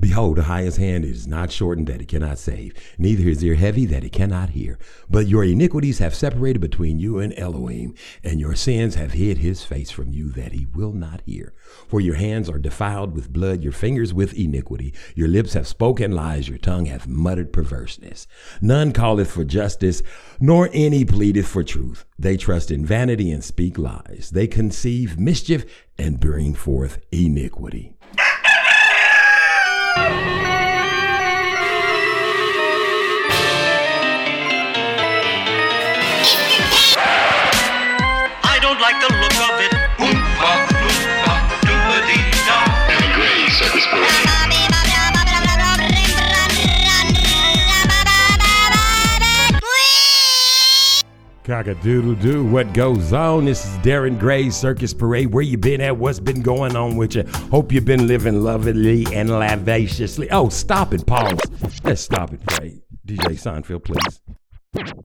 Behold, the highest hand is not shortened that it cannot save, neither his ear heavy that it cannot hear. But your iniquities have separated between you and Elohim, and your sins have hid his face from you that he will not hear. For your hands are defiled with blood, your fingers with iniquity. Your lips have spoken lies, your tongue hath muttered perverseness. None calleth for justice, nor any pleadeth for truth. They trust in vanity and speak lies. They conceive mischief and bring forth iniquity. I Cock-a-doodle doo, what goes on? This is Darren Gray's Circus Parade. Where you been at? What's been going on with you? Hope you've been living lovingly and lavaciously. Oh, stop it, pause. Let's stop it, Gray. DJ Seinfeld, please.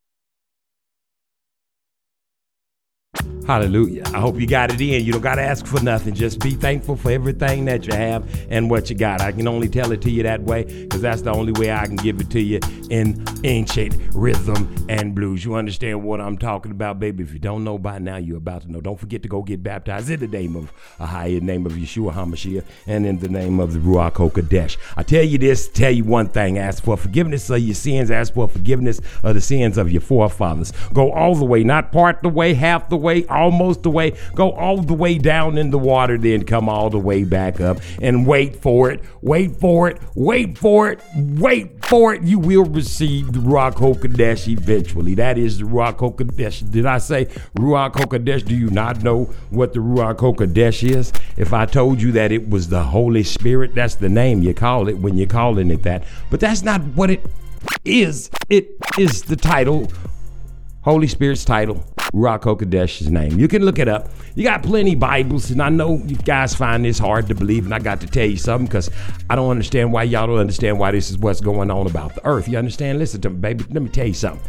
Hallelujah. I hope you got it in. You don't got to ask for nothing. Just be thankful for everything that you have and what you got. I can only tell it to you that way because that's the only way I can give it to you in ancient rhythm and blues. You understand what I'm talking about, baby? If you don't know by now, you're about to know. Don't forget to go get baptized in the name of a higher name of Yeshua HaMashiach and in the name of the Ruach HaKodesh. I tell you this, tell you one thing. Ask for forgiveness of your sins. Ask for forgiveness of the sins of your forefathers. Go all the way, not part the way, half the way, almost the way. Go all the way down in the water, then come all the way back up and wait for it. Wait for it. Wait for it. Wait for it. You will receive the Ruach HaKodesh eventually. That is the Ruach HaKodesh. Did I say Ruach HaKodesh? Do you not know what the Ruach HaKodesh is? If I told you that it was the Holy Spirit, that's the name you call it when you're calling it that. But that's not what it is. It is the title Holy Spirit's title, Ruach HaKodesh's name. You can look it up. You got plenty Bibles, and I know you guys find this hard to believe, and I got to tell you something because I don't understand why y'all don't understand why this is what's going on about the earth. You understand? Listen to me, baby. Let me tell you something.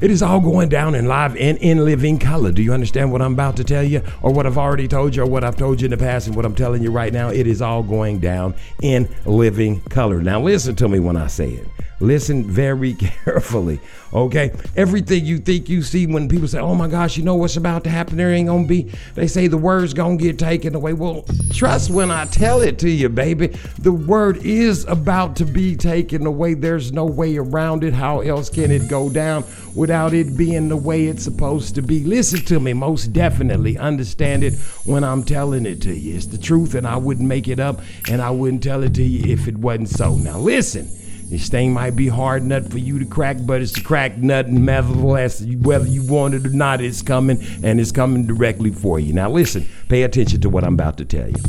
It is all going down in live and in living color. Do you understand what I'm about to tell you, or what I've already told you, or what I've told you in the past, and what I'm telling you right now? It is all going down in living color. Now, listen to me when I say it. Listen very carefully, okay? Everything you think you see when people say, oh my gosh, you know what's about to happen, there ain't gonna be, they say the word's gonna get taken away. Well, trust when I tell it to you, baby. The word is about to be taken away. There's no way around it. How else can it go down without it being the way it's supposed to be? Listen to me, most definitely. Understand it when I'm telling it to you. It's the truth, and I wouldn't make it up, and I wouldn't tell it to you if it wasn't so. Now, listen. This thing might be hard nut for you to crack, but it's a crack nut, and nevertheless, whether you want it or not, it's coming, and it's coming directly for you. Now, listen, pay attention to what I'm about to tell you.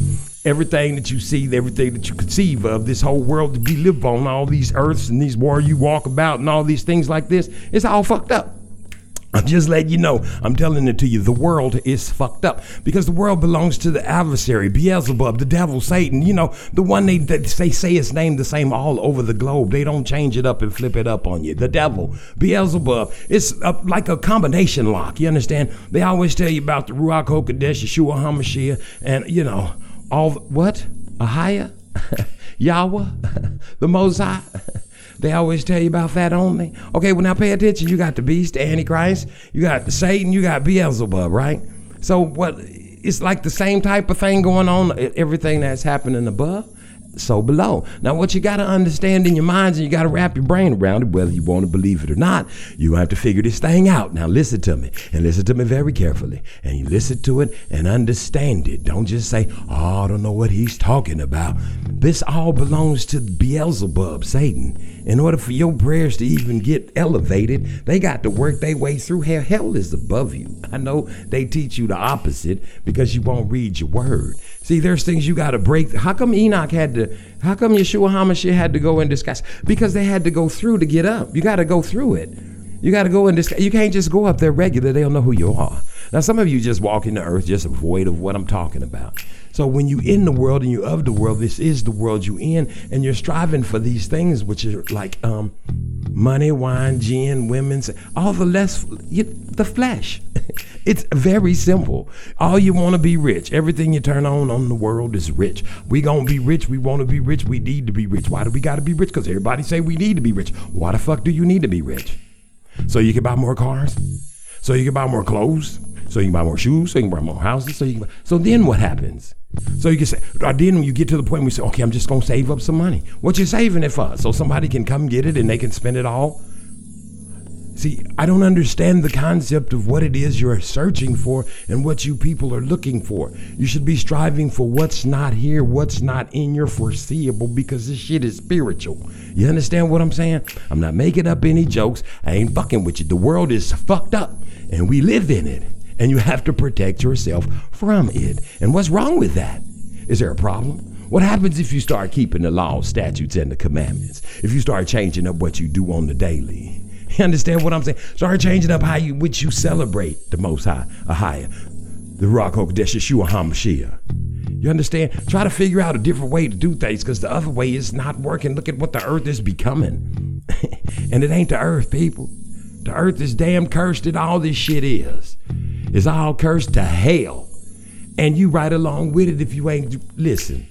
Everything that you see, everything that you conceive of, this whole world that we live on, all these earths and these where you walk about, and all these things like this, it's all fucked up. I'm just letting you know. I'm telling it to you. The world is fucked up because the world belongs to the adversary, Beelzebub, the devil, Satan. You know, the one they they say his name the same all over the globe. They don't change it up and flip it up on you. The devil, Beelzebub. It's a, like a combination lock. You understand? They always tell you about the Ruach Hakodesh, Yeshua Hamashiach, and you know all the, what Ahia, Yahweh, the Mosai. They always tell you about that only. Okay, well now pay attention. You got the beast, Antichrist, you got Satan, you got Beelzebub, right? So what? It's like the same type of thing going on. Everything that's happening above, so below. Now, what you got to understand in your minds, and you got to wrap your brain around it, whether you want to believe it or not, you have to figure this thing out. Now, listen to me, and listen to me very carefully, and you listen to it and understand it. Don't just say, "Oh, I don't know what he's talking about." This all belongs to Beelzebub, Satan. In order for your prayers to even get elevated, they got to work their way through hell. Hell is above you. I know they teach you the opposite because you won't read your word. See, there's things you got to break. How come Enoch had to? How come Yeshua Hamashiach had to go in disguise? Because they had to go through to get up. You got to go through it. You got to go in disguise. You can't just go up there regular. They don't know who you are. Now, some of you just walk in the earth just void of what I'm talking about. So when you in the world and you of the world, this is the world you in, and you're striving for these things, which are like um, money, wine, gin, women's, all the less, you, the flesh. it's very simple. All you want to be rich. Everything you turn on on the world is rich. We gonna be rich. We want to be rich. We need to be rich. Why do we got to be rich? Because everybody say we need to be rich. Why the fuck do you need to be rich? So you can buy more cars. So you can buy more clothes. So you can buy more shoes. So you can buy more houses. So you can. Buy, so then what happens? So you can say, then you get to the point where you say, okay, I'm just gonna save up some money. What you saving it for? So somebody can come get it and they can spend it all. See, I don't understand the concept of what it is you're searching for and what you people are looking for. You should be striving for what's not here, what's not in your foreseeable, because this shit is spiritual. You understand what I'm saying? I'm not making up any jokes. I ain't fucking with you. The world is fucked up and we live in it. And you have to protect yourself from it. And what's wrong with that? Is there a problem? What happens if you start keeping the laws, statutes, and the commandments? If you start changing up what you do on the daily? You understand what I'm saying? Start changing up how you which you celebrate the most high, a higher, the Ruach HaKodesh Yeshua HaMashiach. You understand? Try to figure out a different way to do things because the other way is not working. Look at what the earth is becoming. and it ain't the earth, people. The earth is damn cursed and all this shit is. It's all cursed to hell. And you right along with it if you ain't listen.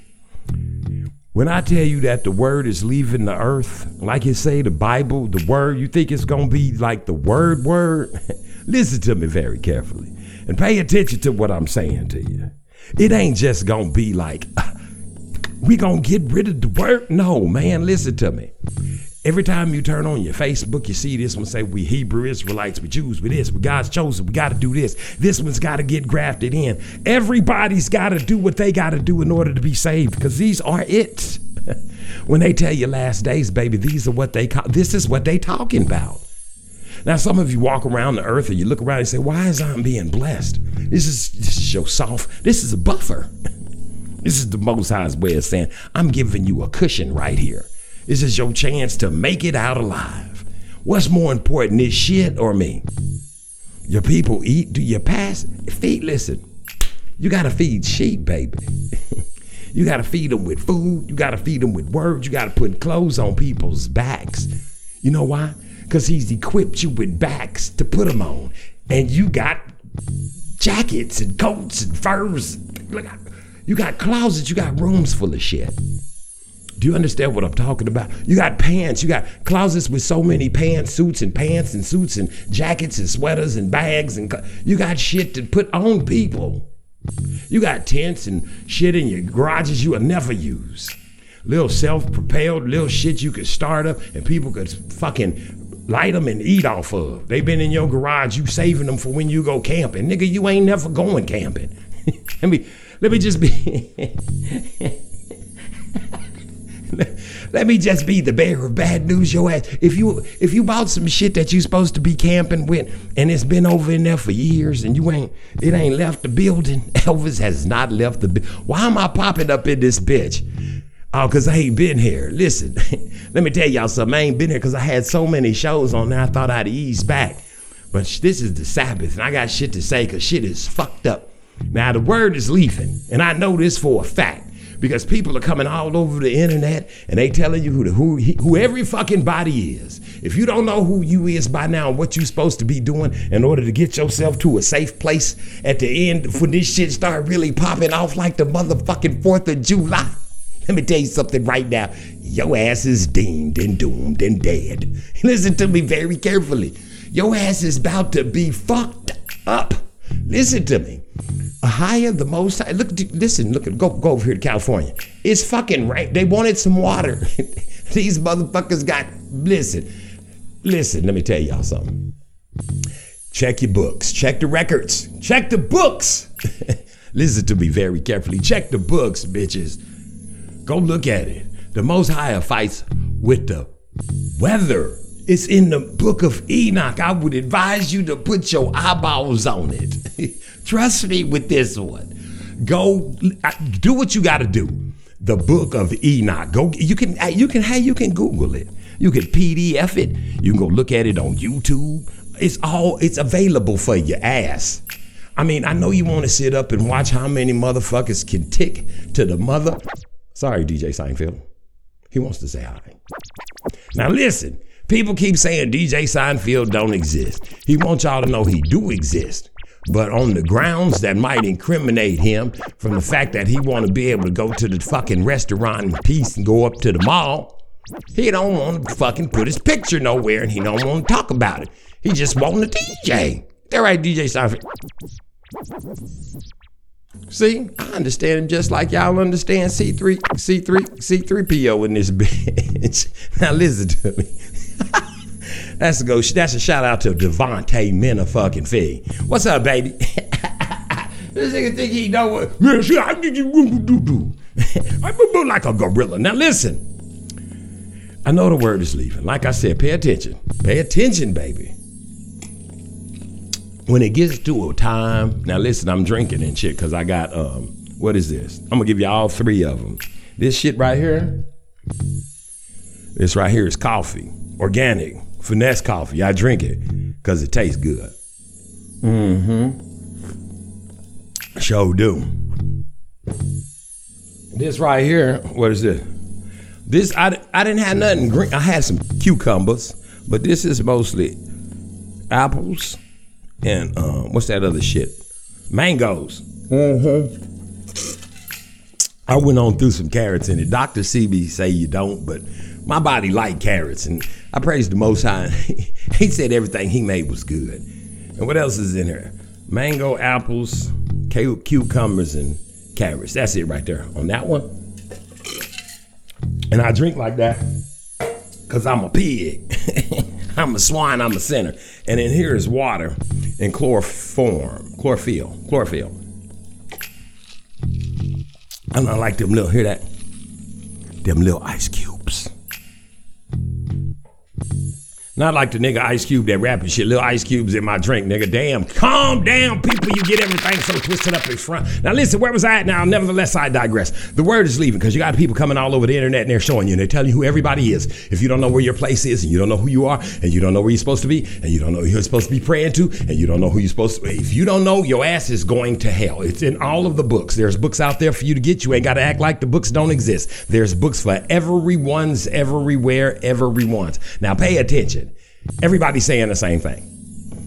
When I tell you that the word is leaving the earth, like you say, the Bible, the word, you think it's gonna be like the word word? Listen to me very carefully and pay attention to what I'm saying to you. It ain't just gonna be like we gonna get rid of the word. No, man, listen to me. Every time you turn on your Facebook, you see this one say, We Hebrew Israelites, we Jews, we this, we God's chosen, we got to do this. This one's got to get grafted in. Everybody's got to do what they got to do in order to be saved because these are it. when they tell you last days, baby, these are what they call, this is what they talking about. Now, some of you walk around the earth and you look around and say, Why is I'm being blessed? This is, this is your soft, this is a buffer. This is the Most High's way of saying, I'm giving you a cushion right here. This is your chance to make it out alive. What's more important, this shit or me? Your people eat, do you pass? Feed, listen, you gotta feed sheep, baby. you gotta feed them with food, you gotta feed them with words, you gotta put clothes on people's backs. You know why? Because he's equipped you with backs to put them on. And you got jackets and coats and furs. You got closets, you got rooms full of shit. Do you understand what I'm talking about? You got pants, you got closets with so many pants, suits and pants and suits and jackets and sweaters and bags and you got shit to put on people. You got tents and shit in your garages you will never use. Little self-propelled little shit you could start up and people could fucking light them and eat off of. They been in your garage, you saving them for when you go camping. Nigga, you ain't never going camping. let me let me just be Let me just be the bearer of bad news, your ass. If you if you bought some shit that you supposed to be camping with, and it's been over in there for years, and you ain't it ain't left the building. Elvis has not left the. Why am I popping up in this bitch? Oh, cause I ain't been here. Listen, let me tell y'all something. I ain't been here cause I had so many shows on there. I thought I'd ease back, but this is the Sabbath, and I got shit to say cause shit is fucked up. Now the word is leaving, and I know this for a fact because people are coming all over the internet and they telling you who the, who who every fucking body is. If you don't know who you is by now, what you supposed to be doing in order to get yourself to a safe place at the end when this shit start really popping off like the motherfucking Fourth of July. Let me tell you something right now. Your ass is deemed and doomed and dead. Listen to me very carefully. Your ass is about to be fucked up. Listen to me higher, the most high. Look, listen, look, at go go over here to California. It's fucking right. They wanted some water. These motherfuckers got. Listen, listen. Let me tell y'all something. Check your books. Check the records. Check the books. listen to me very carefully. Check the books, bitches. Go look at it. The Most High fights with the weather. It's in the book of Enoch. I would advise you to put your eyeballs on it. Trust me with this one. Go uh, do what you got to do. The book of Enoch. Go. You can. Uh, you can. Hey, you can Google it. You can PDF it. You can go look at it on YouTube. It's all. It's available for your ass. I mean, I know you want to sit up and watch how many motherfuckers can tick to the mother. Sorry, DJ Seinfeld. He wants to say hi. Now listen, People keep saying DJ Seinfeld don't exist. He wants y'all to know he do exist. But on the grounds that might incriminate him from the fact that he want to be able to go to the fucking restaurant in peace and go up to the mall, he don't want to fucking put his picture nowhere and he don't want to talk about it. He just want to DJ. That right, DJ Seinfeld. See, I understand him just like y'all understand C3, C3, C3PO in this bitch. now listen to me. that's a go. That's a shout out to Devontae Mena fucking Fee. What's up, baby? this nigga think he know what. Man, see, I did you do do. I'm a like a gorilla. Now listen. I know the word is leaving. Like I said, pay attention. Pay attention, baby when it gets to a time, now listen, I'm drinking and shit because I got um, what is this? I'm gonna give you all three of them. This shit right here, this right here is coffee, organic, finesse coffee. I drink it because it tastes good. Mm-hmm. Show do. This right here, what is this? This I, I didn't have nothing green. I had some cucumbers, but this is mostly apples and um, what's that other shit? Mangoes. Mm-hmm. I went on through some carrots in it. Doctor Sebi say you don't, but my body like carrots, and I praise the Most High. he said everything he made was good. And what else is in here? Mango, apples, cucumbers, and carrots. That's it right there on that one. And I drink like that because I'm a pig. I'm a swine, I'm a sinner. And in here is water and chloroform, chlorophyll, chlorophyll. I don't like them little, hear that? Them little ice cubes. Not like the nigga Ice Cube that rapping shit. Little ice cubes in my drink, nigga. Damn. Calm down, people. You get everything so twisted up in front. Now listen, where was I at now? Nevertheless, I digress. The word is leaving because you got people coming all over the internet and they're showing you and they're telling you who everybody is. If you don't know where your place is and you don't know who you are and you don't know where you're supposed to be and you don't know who you're supposed to be praying to and you don't know who you're supposed to if you don't know, your ass is going to hell. It's in all of the books. There's books out there for you to get. You ain't got to act like the books don't exist. There's books for everyone's, everywhere, everyone's. Now pay attention. Everybody's saying the same thing.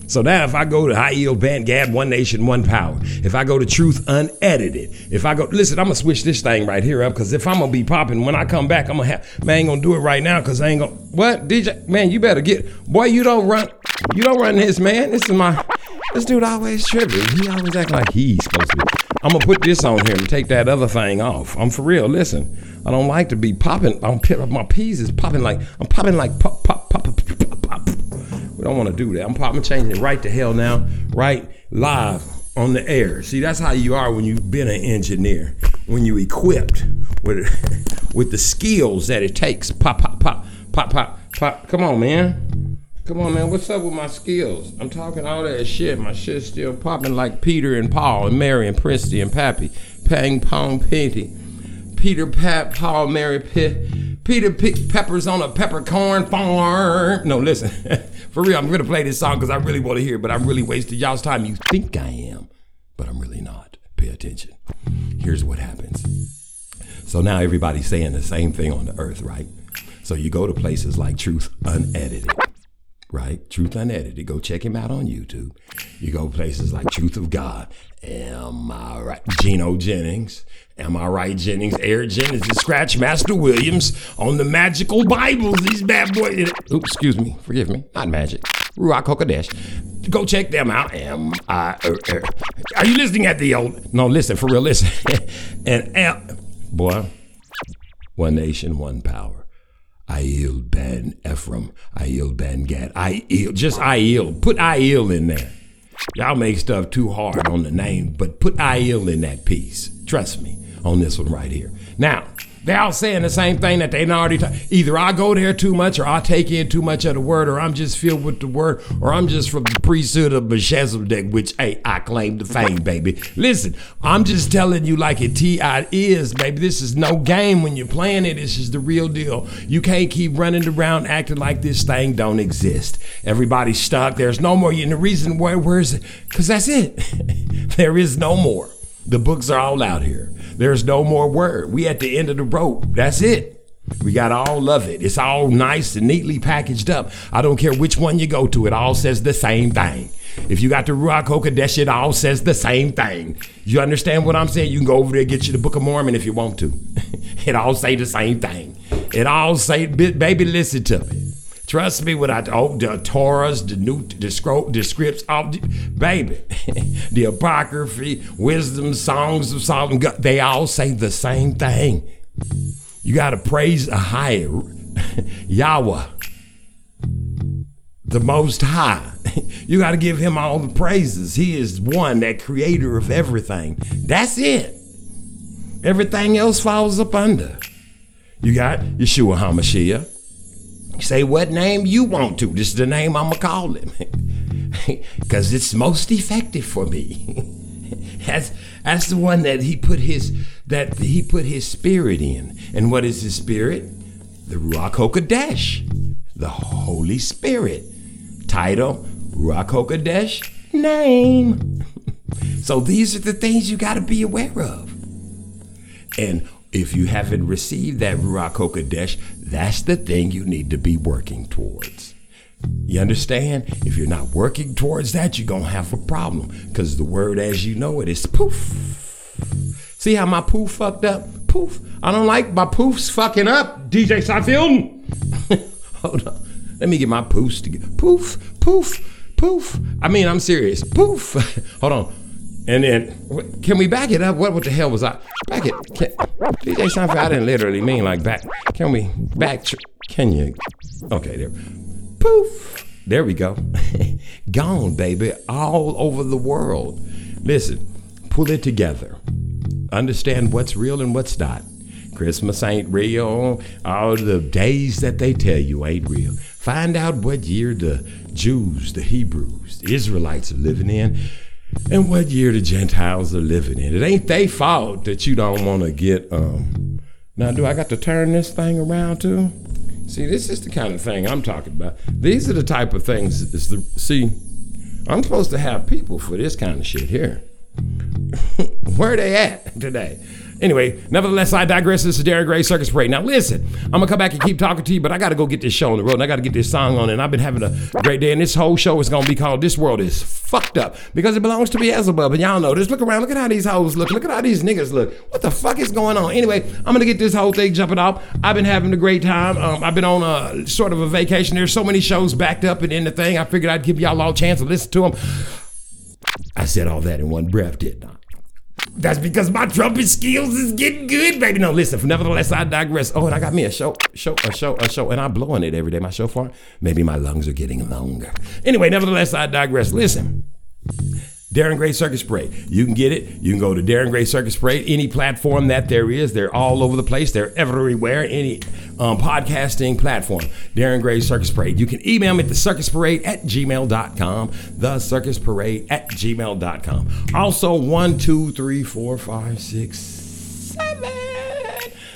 So now, if I go to High Yield Band Gab, One Nation, One Power, if I go to Truth Unedited, if I go, listen, I'm gonna switch this thing right here up because if I'm gonna be popping when I come back, I'm gonna have, man, I ain't gonna do it right now because I ain't gonna, what, DJ, man, you better get, boy, you don't run, you don't run this, man. This is my, this dude always tripping. He always act like he's supposed to be. I'm gonna put this on here and take that other thing off. I'm for real. Listen, I don't like to be popping. I'm my peas is popping like I'm popping like pop pop pop pop pop pop. We don't want to do that. I'm popping, changing it right to hell now, right live on the air. See, that's how you are when you've been an engineer, when you're equipped with with the skills that it takes. Pop pop pop pop pop pop. Come on, man. Come on, man. What's up with my skills? I'm talking all that shit. My shit's still popping like Peter and Paul and Mary and Princey and Pappy. Pang Pong Pinty. Peter, Pat, Paul, Mary, Pitt. Peter picked peppers on a peppercorn farm. No, listen. For real, I'm to play this song because I really want to hear it, but I'm really wasting y'all's time. You think I am, but I'm really not. Pay attention. Here's what happens. So now everybody's saying the same thing on the earth, right? So you go to places like Truth Unedited right? Truth Unedited. Go check him out on YouTube. You go places like Truth of God. Am I right? Gino Jennings. Am I right, Jennings? Eric Jennings and Scratch Master Williams on the magical Bibles. These bad boys. Oops, excuse me. Forgive me. Not magic. Ruach HaKodesh. Go check them out. Am I? Er, er. Are you listening at the old? No, listen for real. Listen. and am, boy, one nation, one power. Aiel Ben Ephraim, Aiel Ben Gad, Aiel, just Aiel. Put Aiel in there. Y'all make stuff too hard on the name, but put Aiel in that piece. Trust me on this one right here. Now, they're all saying the same thing that they already. T- Either I go there too much, or I take in too much of the word, or I'm just filled with the word, or I'm just from the priesthood of Melchizedek, which hey, I claim the fame, baby. Listen, I'm just telling you like it ti is, baby. This is no game when you're playing it. This is the real deal. You can't keep running around acting like this thing don't exist. Everybody's stuck. There's no more. And the reason why, where is it? Because that's it. there is no more. The books are all out here. There's no more word. We at the end of the rope. That's it. We got all of it. It's all nice and neatly packaged up. I don't care which one you go to, it all says the same thing. If you got the Ruach HaKodesh, it all says the same thing. You understand what I'm saying? You can go over there and get you the Book of Mormon if you want to. it all say the same thing. It all say, baby, listen to me. Trust me, when I oh the Torahs, the new the scroll, the scripts, all the, baby, the apocryphy, wisdom, songs of Solomon, they all say the same thing. You got to praise a higher Yahweh, the Most High. You got to give him all the praises. He is one, that creator of everything. That's it. Everything else falls up under. You got Yeshua HaMashiach. Say what name you want to. This is the name I'm going to call him. Because it's most effective for me. that's, that's the one that he put his that he put his spirit in. And what is his spirit? The Ruach HaKodesh, the Holy Spirit. Title, Ruach HaKodesh, name. so these are the things you got to be aware of. And if you haven't received that Ruach HaKodesh, that's the thing you need to be working towards. You understand? If you're not working towards that, you're going to have a problem because the word as you know it is poof. See how my poof fucked up? Poof. I don't like my poofs fucking up, DJ Seinfeld. Hold on. Let me get my poofs together. Poof, poof, poof. I mean, I'm serious. Poof. Hold on. And then, can we back it up? What, what the hell was I? Back it. Can, DJ Seinfeld, I didn't literally mean like back. Can we back? Can you? Okay, there. Poof. There we go. Gone, baby, all over the world. Listen, pull it together. Understand what's real and what's not. Christmas ain't real. All the days that they tell you ain't real. Find out what year the Jews, the Hebrews, the Israelites are living in, and what year the Gentiles are living in. It ain't they fault that you don't want to get um. Now, do I got to turn this thing around too? See, this is the kind of thing I'm talking about. These are the type of things. Is the see, I'm supposed to have people for this kind of shit here. Where they at today? Anyway, nevertheless, I digress. This is Darren Gray Circus Parade. Now, listen, I'm gonna come back and keep talking to you, but I gotta go get this show on the road and I gotta get this song on. And I've been having a great day. And this whole show is gonna be called This World is Fucked Up because it belongs to Beelzebub. And y'all know this. Look around. Look at how these hoes look. Look at how these niggas look. What the fuck is going on? Anyway, I'm gonna get this whole thing jumping off. I've been having a great time. Um, I've been on a sort of a vacation. There's so many shows backed up and in the thing. I figured I'd give y'all all a chance to listen to them. I said all that in one breath, didn't I? That's because my trumpet skills is getting good, baby. No, listen. Nevertheless, I digress. Oh, and I got me a show, show, a show, a show, and I'm blowing it every day. My show shofar. Maybe my lungs are getting longer. Anyway, nevertheless, I digress. Listen. Darren Gray Circus Parade. You can get it. You can go to Darren Gray Circus Parade, any platform that there is. They're all over the place. They're everywhere. Any um, podcasting platform. Darren Gray Circus Parade. You can email me at the circus parade at gmail.com. The circus parade at gmail.com. Also, one, two, three, four, five, six.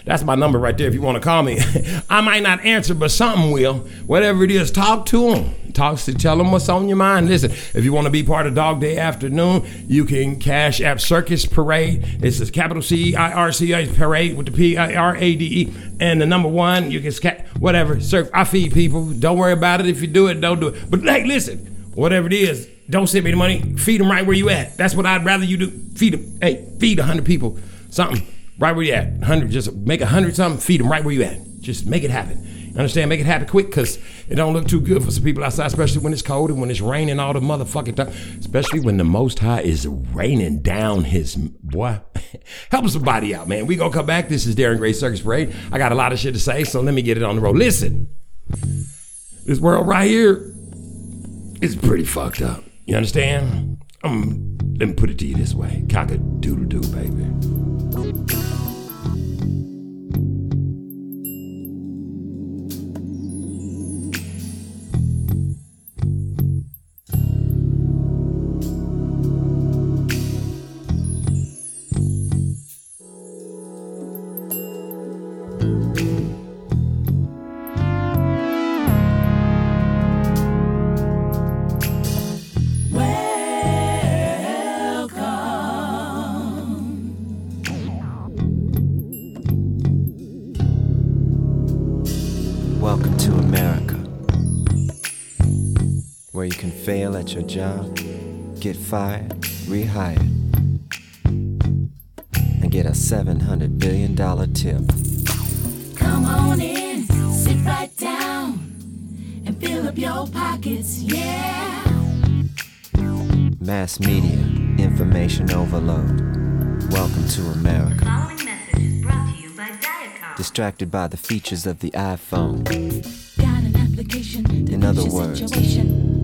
That's my number right there if you want to call me. I might not answer, but something will. Whatever it is, talk to them. Talk to tell them what's on your mind. Listen, if you want to be part of Dog Day Afternoon, you can cash app Circus Parade. It's a capital C I R C A Parade with the P I R A D E. And the number one, you can sca- whatever. Surf. I feed people. Don't worry about it. If you do it, don't do it. But hey, listen, whatever it is, don't send me the money. Feed them right where you at. That's what I'd rather you do. Feed them. Hey, feed a hundred people something right where you at. Hundred, just make a hundred something. Feed them right where you at. Just make it happen. Understand? Make it happen quick because it don't look too good for some people outside, especially when it's cold and when it's raining all the motherfucking time. Especially when the Most High is raining down His boy. Help somebody out, man. We gonna come back. This is Darren Gray Circus Parade. I got a lot of shit to say, so let me get it on the road. Listen, this world right here is pretty fucked up. You understand? Um, let me put it to you this way: cock a doodle doo, baby. At your job, get fired, rehired, and get a $700 billion tip. Come on in, sit right down, and fill up your pockets, yeah. Mass media, information overload. Welcome to America. following message is brought to you by Viacom. Distracted by the features of the iPhone, Got an application In other words. situation.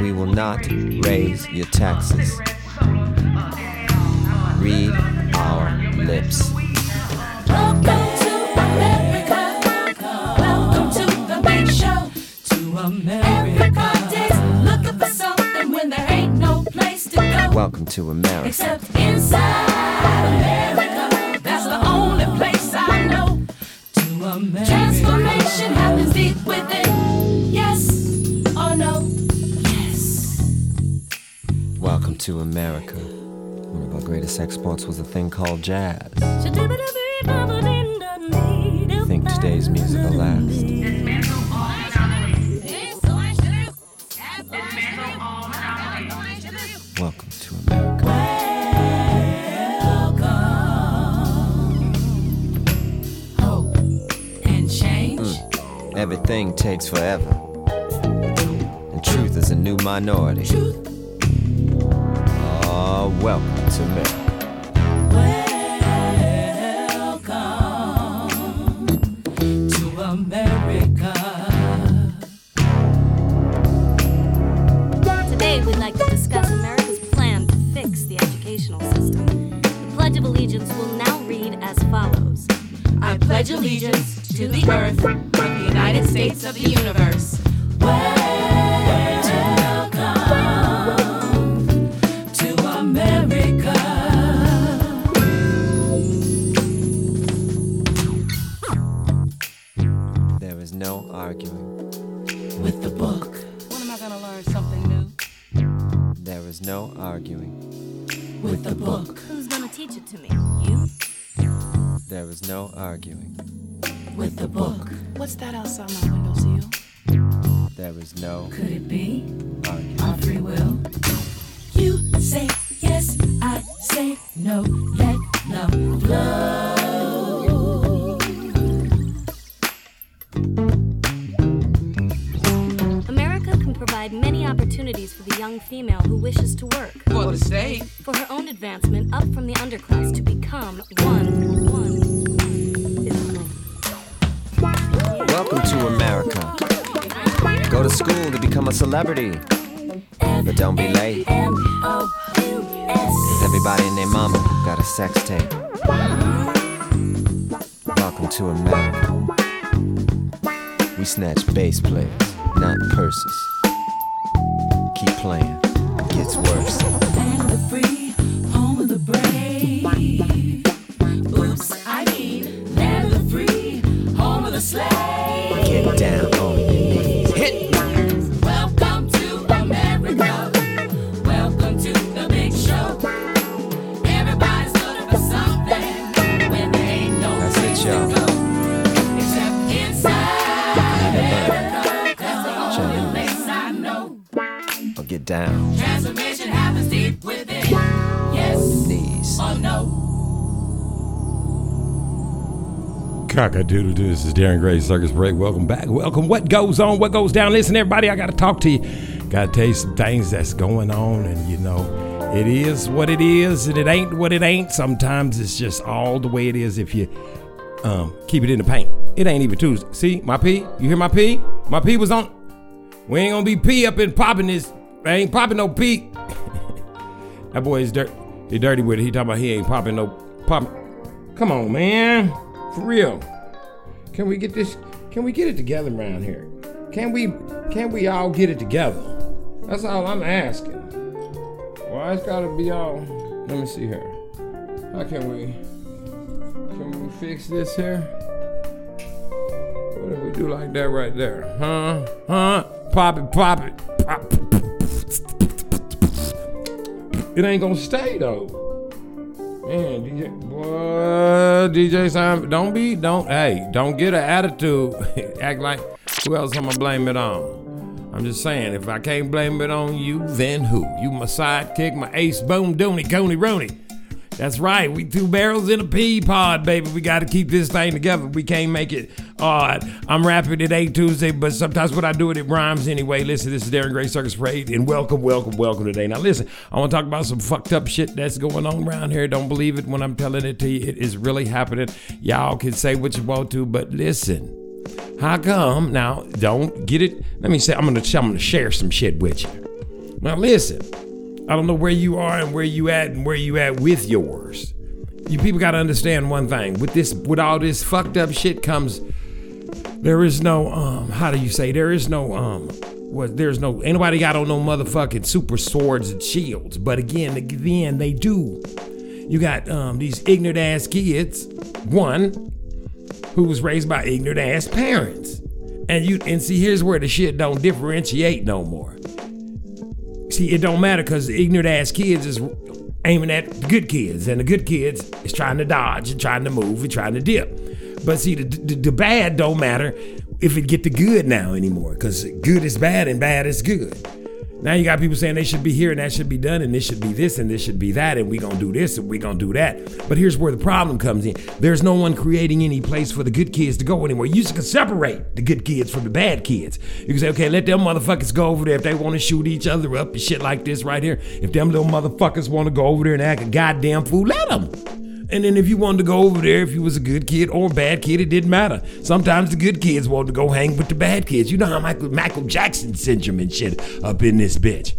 We will not raise your taxes. Read our lips. Welcome to America. Welcome to the big show. To America. Everybody's looking for something when there ain't no place to go. Welcome to America. Except inside America. To America. One of our greatest exports was a thing called jazz. I think today's music will last. Welcome to America. Hope and change. Everything takes forever. And truth is a new minority. Truth. Welcome to America. Got a sex tape. Welcome to America. We snatch bass players, not purses. Keep playing, it gets worse. Cock-a-doodle-doo. This is Darren Gray, Circus Parade. Welcome back. Welcome. What goes on? What goes down? Listen, everybody, I got to talk to you. Got to tell you some things that's going on, and you know, it is what it is, and it ain't what it ain't. Sometimes it's just all the way it is if you um, keep it in the paint. It ain't even Tuesday. See, my P? You hear my P? My P was on. We ain't gonna be P up in popping this. I ain't popping no P. that boy is dirt. He dirty with it. He talking about he ain't popping no pop. Come on, man. For real. Can we get this? Can we get it together around here? Can we can we all get it together? That's all I'm asking. Why it's gotta be all let me see here. How can we can we fix this here? What if we do like that right there? Huh? Huh? Pop it, pop it. Pop. It ain't gonna stay though. Man, DJ, DJ Simon, don't be, don't, hey, don't get an attitude. Act like who else I'm gonna blame it on? I'm just saying, if I can't blame it on you, then who? You my sidekick, my ace, boom, dooney, coney, rooney. That's right. We two barrels in a pea pod, baby. We got to keep this thing together. We can't make it odd. I'm rapping today, Tuesday, but sometimes when I do it, it rhymes anyway. Listen, this is Darren Gray Circus Parade, and welcome, welcome, welcome today. Now, listen, I want to talk about some fucked up shit that's going on around here. Don't believe it when I'm telling it to you. It is really happening. Y'all can say what you want to, but listen. How come? Now, don't get it. Let me say, I'm gonna, I'm gonna share some shit with you. Now, listen. I don't know where you are and where you at and where you at with yours. You people gotta understand one thing. With this with all this fucked up shit comes there is no um how do you say there is no um what there's no anybody got on no motherfucking super swords and shields. But again, again they do. You got um these ignorant ass kids, one who was raised by ignorant ass parents. And you and see here's where the shit don't differentiate no more. See, it don't matter because ignorant ass kids is aiming at the good kids, and the good kids is trying to dodge and trying to move and trying to dip. But see, the, the, the bad don't matter if it get the good now anymore, because good is bad and bad is good. Now you got people saying they should be here and that should be done and this should be this and this should be that and we gonna do this and we gonna do that. But here's where the problem comes in. There's no one creating any place for the good kids to go anymore. You can separate the good kids from the bad kids. You can say, okay, let them motherfuckers go over there if they want to shoot each other up and shit like this right here. If them little motherfuckers want to go over there and act a goddamn fool, let them. And then if you wanted to go over there, if you was a good kid or a bad kid, it didn't matter. Sometimes the good kids wanted to go hang with the bad kids. You know how Michael, Michael Jackson syndrome and shit up in this bitch.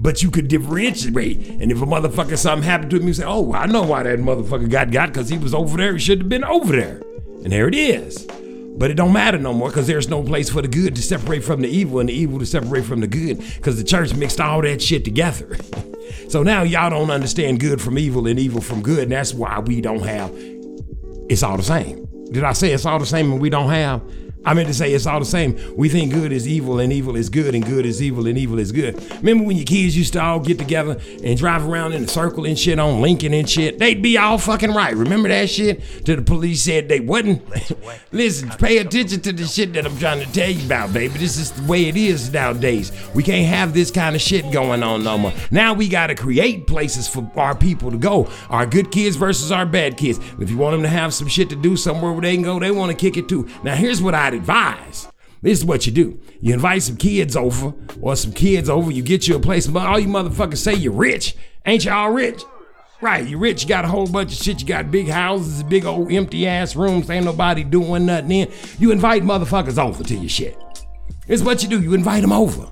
But you could differentiate. And if a motherfucker something happened to him, you say, oh, I know why that motherfucker got got, because he was over there. He should have been over there. And there it is. But it don't matter no more because there's no place for the good to separate from the evil and the evil to separate from the good because the church mixed all that shit together. so now y'all don't understand good from evil and evil from good, and that's why we don't have it's all the same. Did I say it's all the same and we don't have? I meant to say it's all the same. We think good is evil and evil is good and good is evil and evil is good. Remember when your kids used to all get together and drive around in a circle and shit on Lincoln and shit? They'd be all fucking right. Remember that shit? Till the police said they wouldn't. Listen, pay attention to the shit that I'm trying to tell you about, baby. This is the way it is nowadays. We can't have this kind of shit going on no more. Now we gotta create places for our people to go. Our good kids versus our bad kids. If you want them to have some shit to do somewhere where they can go, they want to kick it too. Now here's what I'd advise. This is what you do. You invite some kids over, or some kids over, you get you a place. All you motherfuckers say you're rich. Ain't y'all rich? Right, you rich, you got a whole bunch of shit. You got big houses, big old empty ass rooms, ain't nobody doing nothing in. You invite motherfuckers over to your shit. It's what you do. You invite them over.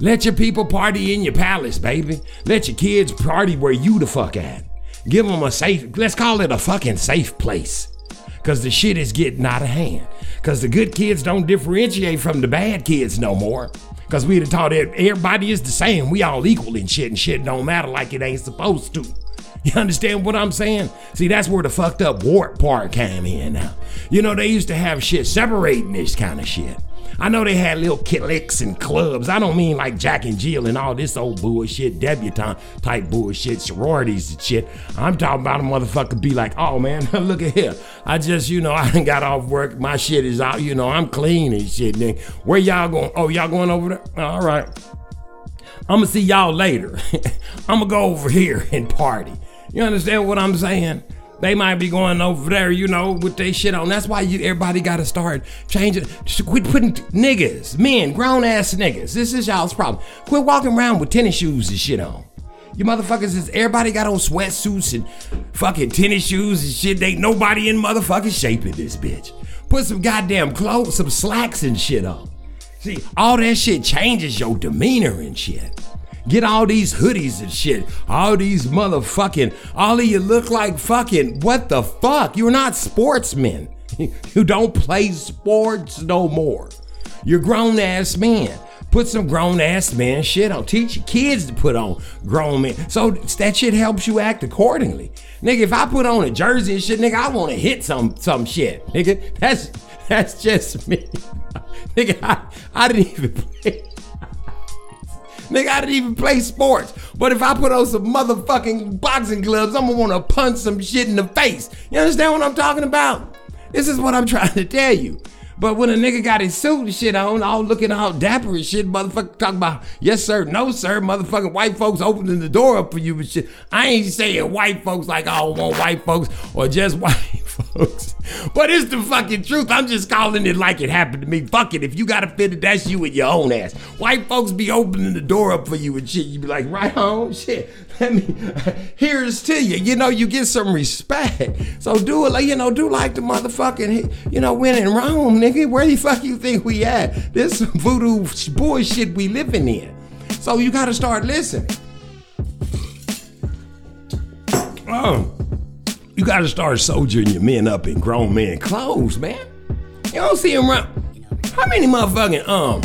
Let your people party in your palace, baby. Let your kids party where you the fuck at. Give them a safe, let's call it a fucking safe place. Cause the shit is getting out of hand. Cause the good kids don't differentiate from the bad kids no more. Cause we'd have taught that everybody is the same. We all equal in shit and shit don't matter like it ain't supposed to. You understand what I'm saying? See, that's where the fucked up warp part came in now. You know, they used to have shit separating this kind of shit. I know they had little cliques and clubs. I don't mean like Jack and Jill and all this old bullshit, debutante type bullshit, sororities and shit. I'm talking about a motherfucker be like, oh man, look at here. I just, you know, I got off work. My shit is out. You know, I'm clean and shit. Then where y'all going? Oh, y'all going over there? All right. I'm gonna see y'all later. I'm gonna go over here and party. You understand what I'm saying? They might be going over there, you know, with their shit on. That's why you everybody gotta start changing. Just quit putting niggas, men, grown ass niggas. This is y'all's problem. Quit walking around with tennis shoes and shit on. You motherfuckers is everybody got on sweatsuits and fucking tennis shoes and shit. Ain't nobody in motherfucking shape in this bitch. Put some goddamn clothes, some slacks and shit on. See, all that shit changes your demeanor and shit. Get all these hoodies and shit. All these motherfucking, all of you look like fucking, what the fuck? You're not sportsmen. You don't play sports no more. You're grown ass men. Put some grown ass man shit on. Teach your kids to put on grown men. So that shit helps you act accordingly. Nigga, if I put on a jersey and shit, nigga, I want to hit some some shit. Nigga, that's that's just me. nigga, I, I didn't even play. Nigga, I didn't even play sports. But if I put on some motherfucking boxing gloves, I'm gonna wanna punch some shit in the face. You understand what I'm talking about? This is what I'm trying to tell you. But when a nigga got his suit and shit on, all looking all dapper and shit, motherfucker talking about, yes sir, no sir, motherfucking white folks opening the door up for you and shit. I ain't saying white folks like oh, I don't want white folks or just white folks. But it's the fucking truth. I'm just calling it like it happened to me. Fuck it. If you gotta offended, that's you with your own ass. White folks be opening the door up for you and shit. You be like, right on, shit. Let me, here's to you. You know, you get some respect. So do it like, you know, do like the motherfucking, you know, when in Rome, nigga. Where the fuck you think we at? This voodoo bullshit we living in. So you gotta start listening. Oh. You gotta start soldiering your men up in grown men clothes, man. You don't see them around. How many motherfucking um?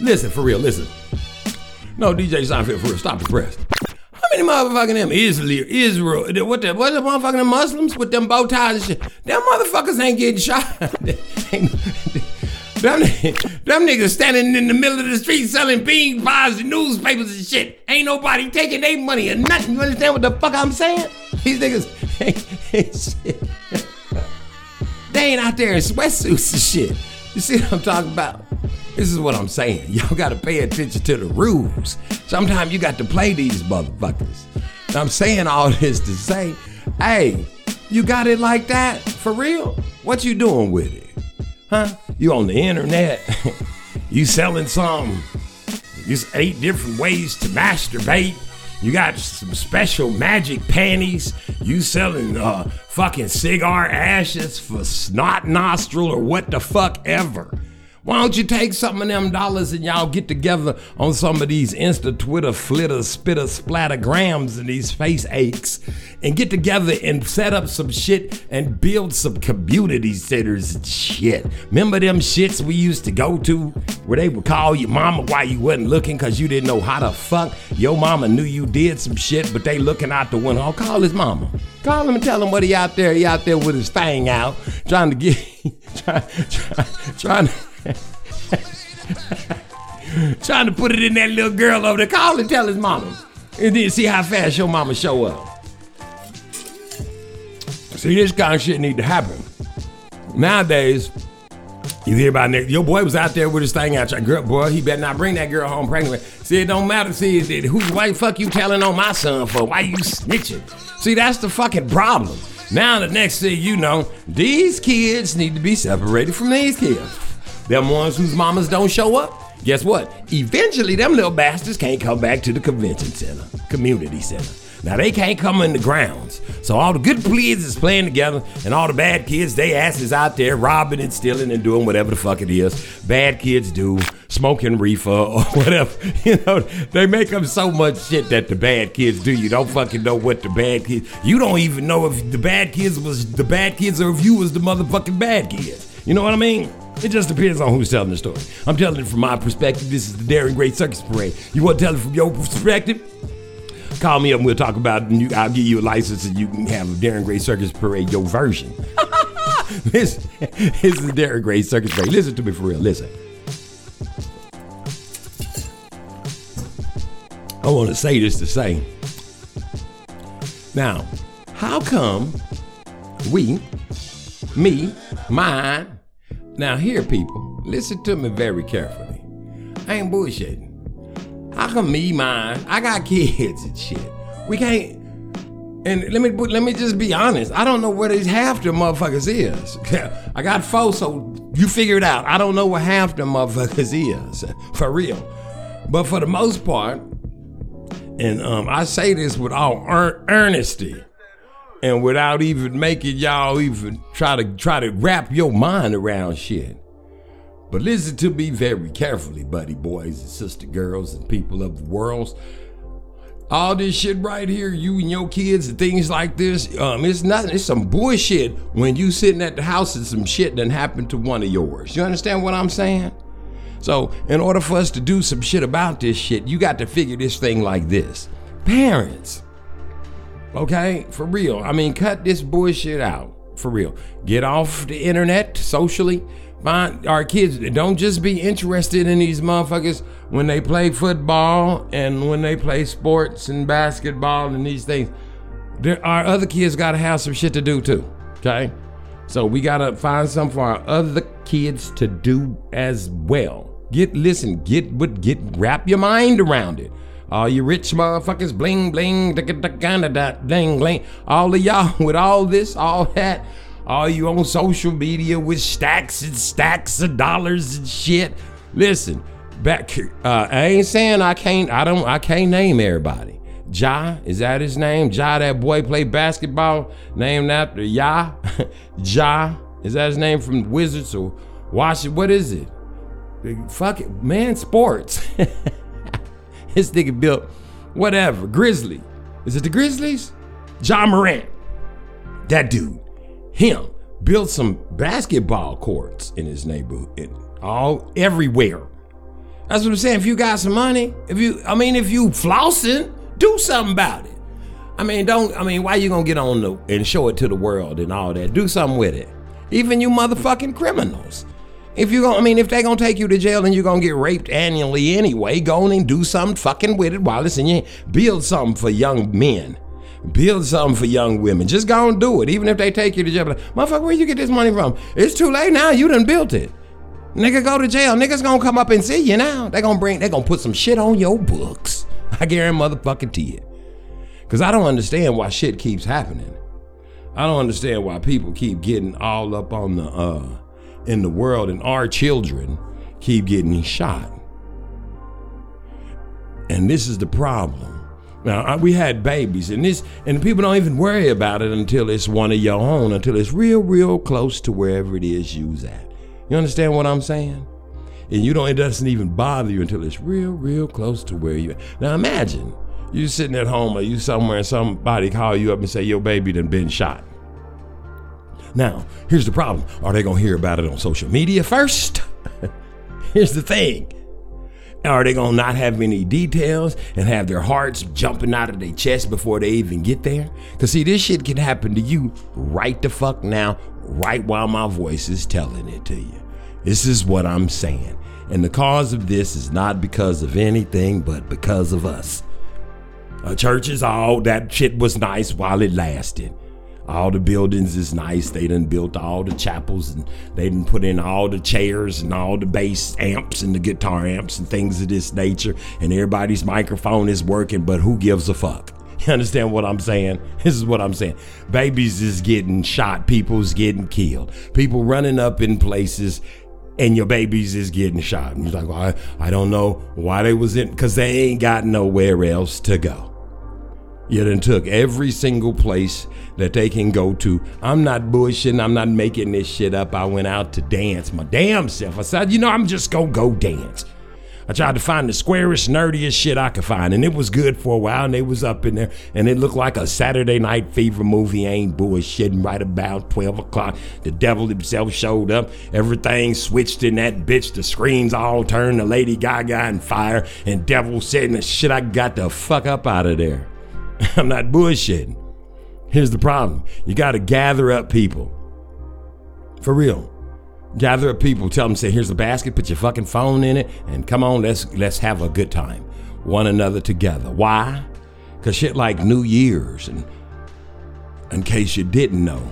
Listen for real. Listen. No, DJ Seinfeld for real. Stop the press. How many motherfucking them Israel, Israel, what the what the motherfucking Muslims with them bow ties and shit? Them motherfuckers ain't getting shot. them, them niggas standing in the middle of the street selling bean pies and newspapers and shit. Ain't nobody taking their money or nothing. You understand what the fuck I'm saying? These niggas ain't. They ain't out there in sweatsuits and shit. You see what I'm talking about? This is what I'm saying. Y'all gotta pay attention to the rules. Sometimes you got to play these motherfuckers. I'm saying all this to say, hey, you got it like that? For real? What you doing with it? Huh? You on the internet? you selling some? Just eight different ways to masturbate. You got some special magic panties. You selling uh, fucking cigar ashes for snot nostril or what the fuck ever. Why don't you take some of them dollars and y'all get together on some of these Insta, Twitter, flitter, spitter, splattergrams and these face aches and get together and set up some shit and build some community centers and shit. Remember them shits we used to go to where they would call your mama while you wasn't looking because you didn't know how to fuck your mama knew you did some shit, but they looking out the window. Oh, call his mama. Call him and tell him what he out there. He out there with his thing out, trying to get, trying, try, trying to. Trying to put it in that little girl over there. Call and tell his mama. And then see how fast your mama show up. See, this kind of shit need to happen. Nowadays, you hear about nigga, your boy was out there with his thing out. Your girl, boy, he better not bring that girl home pregnant. See, it don't matter. See, it- who, why fuck you telling on my son for? Why you snitching? See, that's the fucking problem. Now, the next thing you know, these kids need to be separated from these kids. Them ones whose mamas don't show up, guess what? Eventually, them little bastards can't come back to the convention center, community center. Now they can't come in the grounds. So all the good kids is playing together, and all the bad kids, they asses out there robbing and stealing and doing whatever the fuck it is. Bad kids do, smoking reefer or whatever. You know, they make up so much shit that the bad kids do. You don't fucking know what the bad kids. You don't even know if the bad kids was the bad kids or if you was the motherfucking bad kids. You know what I mean? It just depends on who's telling the story. I'm telling it from my perspective. This is the Darren Gray Circus Parade. You want to tell it from your perspective? Call me up and we'll talk about it. And you, I'll give you a license and you can have a Darren Gray Circus Parade, your version. this, this is the Darren Gray Circus Parade. Listen to me for real. Listen. I want to say this to say. Now, how come we, me, mine, now here people, listen to me very carefully. I ain't bullshitting. How come me, mine? I got kids and shit. We can't. And let me let me just be honest. I don't know where these half the motherfuckers is. I got four, so you figure it out. I don't know where half the motherfuckers is for real. But for the most part, and um, I say this with all ear- earnesty, and without even making y'all even try to try to wrap your mind around shit. But listen to me very carefully, buddy boys and sister girls and people of the world. All this shit right here, you and your kids and things like this, um, it's nothing. It's some bullshit when you sitting at the house and some shit done happened to one of yours. You understand what I'm saying? So, in order for us to do some shit about this shit, you got to figure this thing like this. Parents, okay? For real. I mean, cut this bullshit out. For real. Get off the internet socially. Find our kids. Don't just be interested in these motherfuckers when they play football and when they play sports and basketball and these things. There, our other kids got to have some shit to do too. Okay? So we gotta find something for our other kids to do as well. Get listen, get what get wrap your mind around it. All you rich motherfuckers, bling bling, da da da da ding bling. All of y'all with all this, all that, all you on social media with stacks and stacks of dollars and shit. Listen, back. Uh, I ain't saying I can't. I don't. I can't name everybody. Ja, is that his name? Ja, that boy played basketball, named after Ya. ja, is that his name from Wizards or Washington? What is it? Fuck it, man, sports. This nigga built whatever. Grizzly. Is it the Grizzlies? John Morant. That dude. Him built some basketball courts in his neighborhood. in- All everywhere. That's what I'm saying. If you got some money, if you I mean if you flossing, do something about it. I mean, don't I mean why you gonna get on the and show it to the world and all that? Do something with it. Even you motherfucking criminals. If you I mean, if they gonna take you to jail and you're gonna get raped annually anyway, go on and do something fucking with it while it's in your Build something for young men. Build something for young women. Just go and do it. Even if they take you to jail. Like, Motherfucker, where you get this money from? It's too late now. You done built it. Nigga, go to jail. Niggas gonna come up and see you now. They gonna bring, they gonna put some shit on your books. I guarantee motherfucking to you. Cause I don't understand why shit keeps happening. I don't understand why people keep getting all up on the uh in the world and our children keep getting shot. And this is the problem. Now I- we had babies, and this, and people don't even worry about it until it's one of your own, until it's real, real close to wherever it is you's at. You understand what I'm saying? And you don't, it doesn't even bother you until it's real, real close to where you're. Now imagine you're sitting at home or you somewhere, and somebody call you up and say your baby done been shot. Now, here's the problem. Are they gonna hear about it on social media first? here's the thing. Are they gonna not have any details and have their hearts jumping out of their chest before they even get there? Cause see, this shit can happen to you right the fuck now, right while my voice is telling it to you. This is what I'm saying. And the cause of this is not because of anything but because of us. Uh, churches, all that shit was nice while it lasted. All the buildings is nice. They done built all the chapels and they done put in all the chairs and all the bass amps and the guitar amps and things of this nature. And everybody's microphone is working, but who gives a fuck? You understand what I'm saying? This is what I'm saying. Babies is getting shot. People's getting killed. People running up in places and your babies is getting shot. And you're like, well, I, I don't know why they was in, because they ain't got nowhere else to go. You done took every single place that they can go to. I'm not bullshitting. I'm not making this shit up. I went out to dance my damn self. I said, you know, I'm just gonna go dance. I tried to find the squarest, nerdiest shit I could find, and it was good for a while, and they was up in there, and it looked like a Saturday Night Fever movie. Ain't bullshitting. Right about 12 o'clock, the devil himself showed up. Everything switched in that bitch. The screens all turned to Lady Gaga and fire, and devil said, the shit, I got the fuck up out of there. I'm not bullshitting. Here's the problem you got to gather up people. For real. Gather up people, tell them, say, here's the basket, put your fucking phone in it, and come on, let's let's have a good time. One another together. Why? Cause shit like New Year's and in case you didn't know,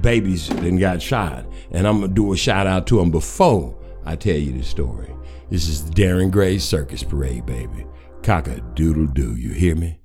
babies then got shot. And I'm gonna do a shout out to them before I tell you the story. This is the Darren Gray Circus Parade, baby. Cock a doodle doo, you hear me?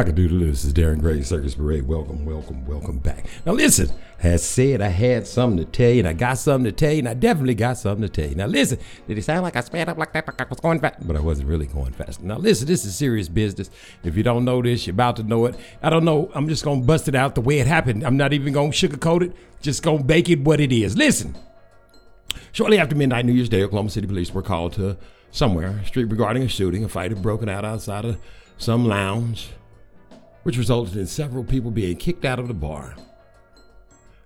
Cockadoodle, this is Darren Gray, Circus Parade. Welcome, welcome, welcome back. Now listen, has said I had something to tell you, and I got something to tell you, and I definitely got something to tell you. Now listen, did it sound like I sped up like that, like I was going fast? But I wasn't really going fast. Now listen, this is serious business. If you don't know this, you're about to know it. I don't know, I'm just gonna bust it out the way it happened. I'm not even gonna sugarcoat it, just gonna bake it what it is. Listen. Shortly after midnight, New Year's Day, Oklahoma City police were called to somewhere, street regarding a shooting. A fight had broken out outside of some lounge, which resulted in several people being kicked out of the bar.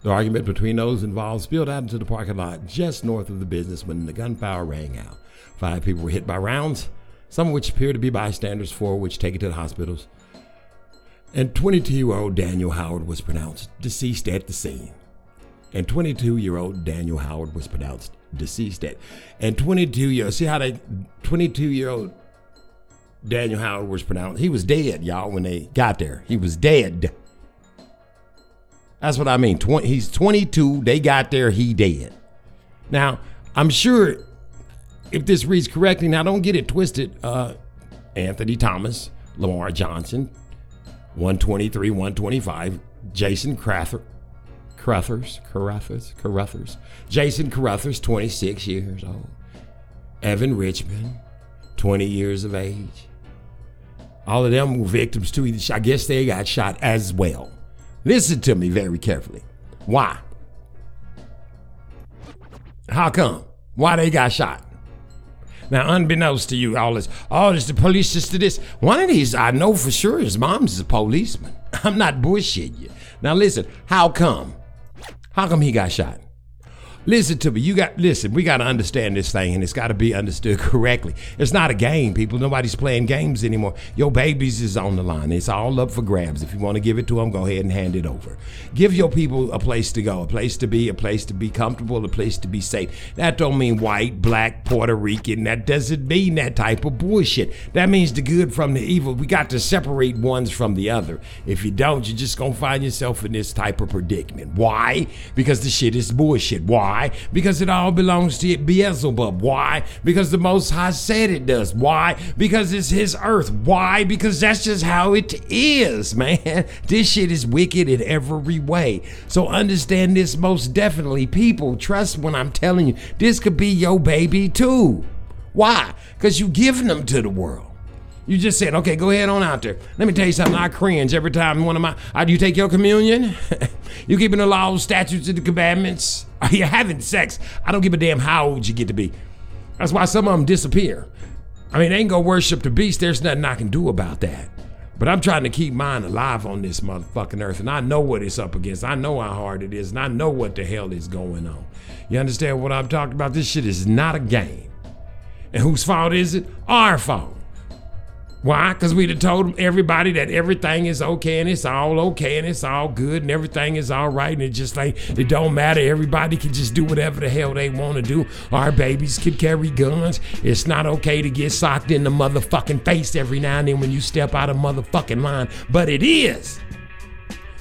The argument between those involved spilled out into the parking lot just north of the business when the gunfire rang out. Five people were hit by rounds, some of which appeared to be bystanders, four which taken to the hospitals. And 22 year old Daniel Howard was pronounced deceased at the scene and 22 year old Daniel Howard was pronounced deceased at. And 22 year old, see how they 22 year old Daniel Howard was pronounced he was dead, y'all, when they got there. He was dead. That's what I mean. 20, he's 22. They got there. He dead. Now I'm sure if this reads correctly, now don't get it twisted. Uh, Anthony Thomas, Lamar Johnson, 123, 125, Jason Crather, Carruthers, Carruthers, Carruthers. Jason Carruthers, 26 years old. Evan Richmond, 20 years of age. All of them were victims too. I guess they got shot as well. Listen to me very carefully. Why? How come? Why they got shot? Now, unbeknownst to you, all this, oh, this the police just to this. One of these, I know for sure, his mom's a policeman. I'm not bullshitting you. Now, listen, how come? How come he got shot? Listen to me. You got listen. We got to understand this thing, and it's got to be understood correctly. It's not a game, people. Nobody's playing games anymore. Your babies is on the line. It's all up for grabs. If you want to give it to them, go ahead and hand it over. Give your people a place to go, a place to be, a place to be comfortable, a place to be safe. That don't mean white, black, Puerto Rican. That doesn't mean that type of bullshit. That means the good from the evil. We got to separate ones from the other. If you don't, you're just gonna find yourself in this type of predicament. Why? Because the shit is bullshit. Why? Because it all belongs to Beelzebub. Why? Because the Most High said it does. Why? Because it's His earth. Why? Because that's just how it is, man. This shit is wicked in every way. So understand this most definitely. People, trust when I'm telling you, this could be your baby too. Why? Because you're giving them to the world. You just said, okay, go ahead on out there. Let me tell you something. I cringe every time one of my. Uh, do you take your communion? you keeping the laws, statutes, and the commandments? Are you having sex? I don't give a damn how old you get to be. That's why some of them disappear. I mean, they ain't gonna worship the beast. There's nothing I can do about that. But I'm trying to keep mine alive on this motherfucking earth, and I know what it's up against. I know how hard it is, and I know what the hell is going on. You understand what I'm talking about? This shit is not a game. And whose fault is it? Our fault. Why? Because we'd have told everybody that everything is okay and it's all okay and it's all good and everything is all right and it just like it don't matter. Everybody can just do whatever the hell they want to do. Our babies can carry guns. It's not okay to get socked in the motherfucking face every now and then when you step out of motherfucking line, but it is.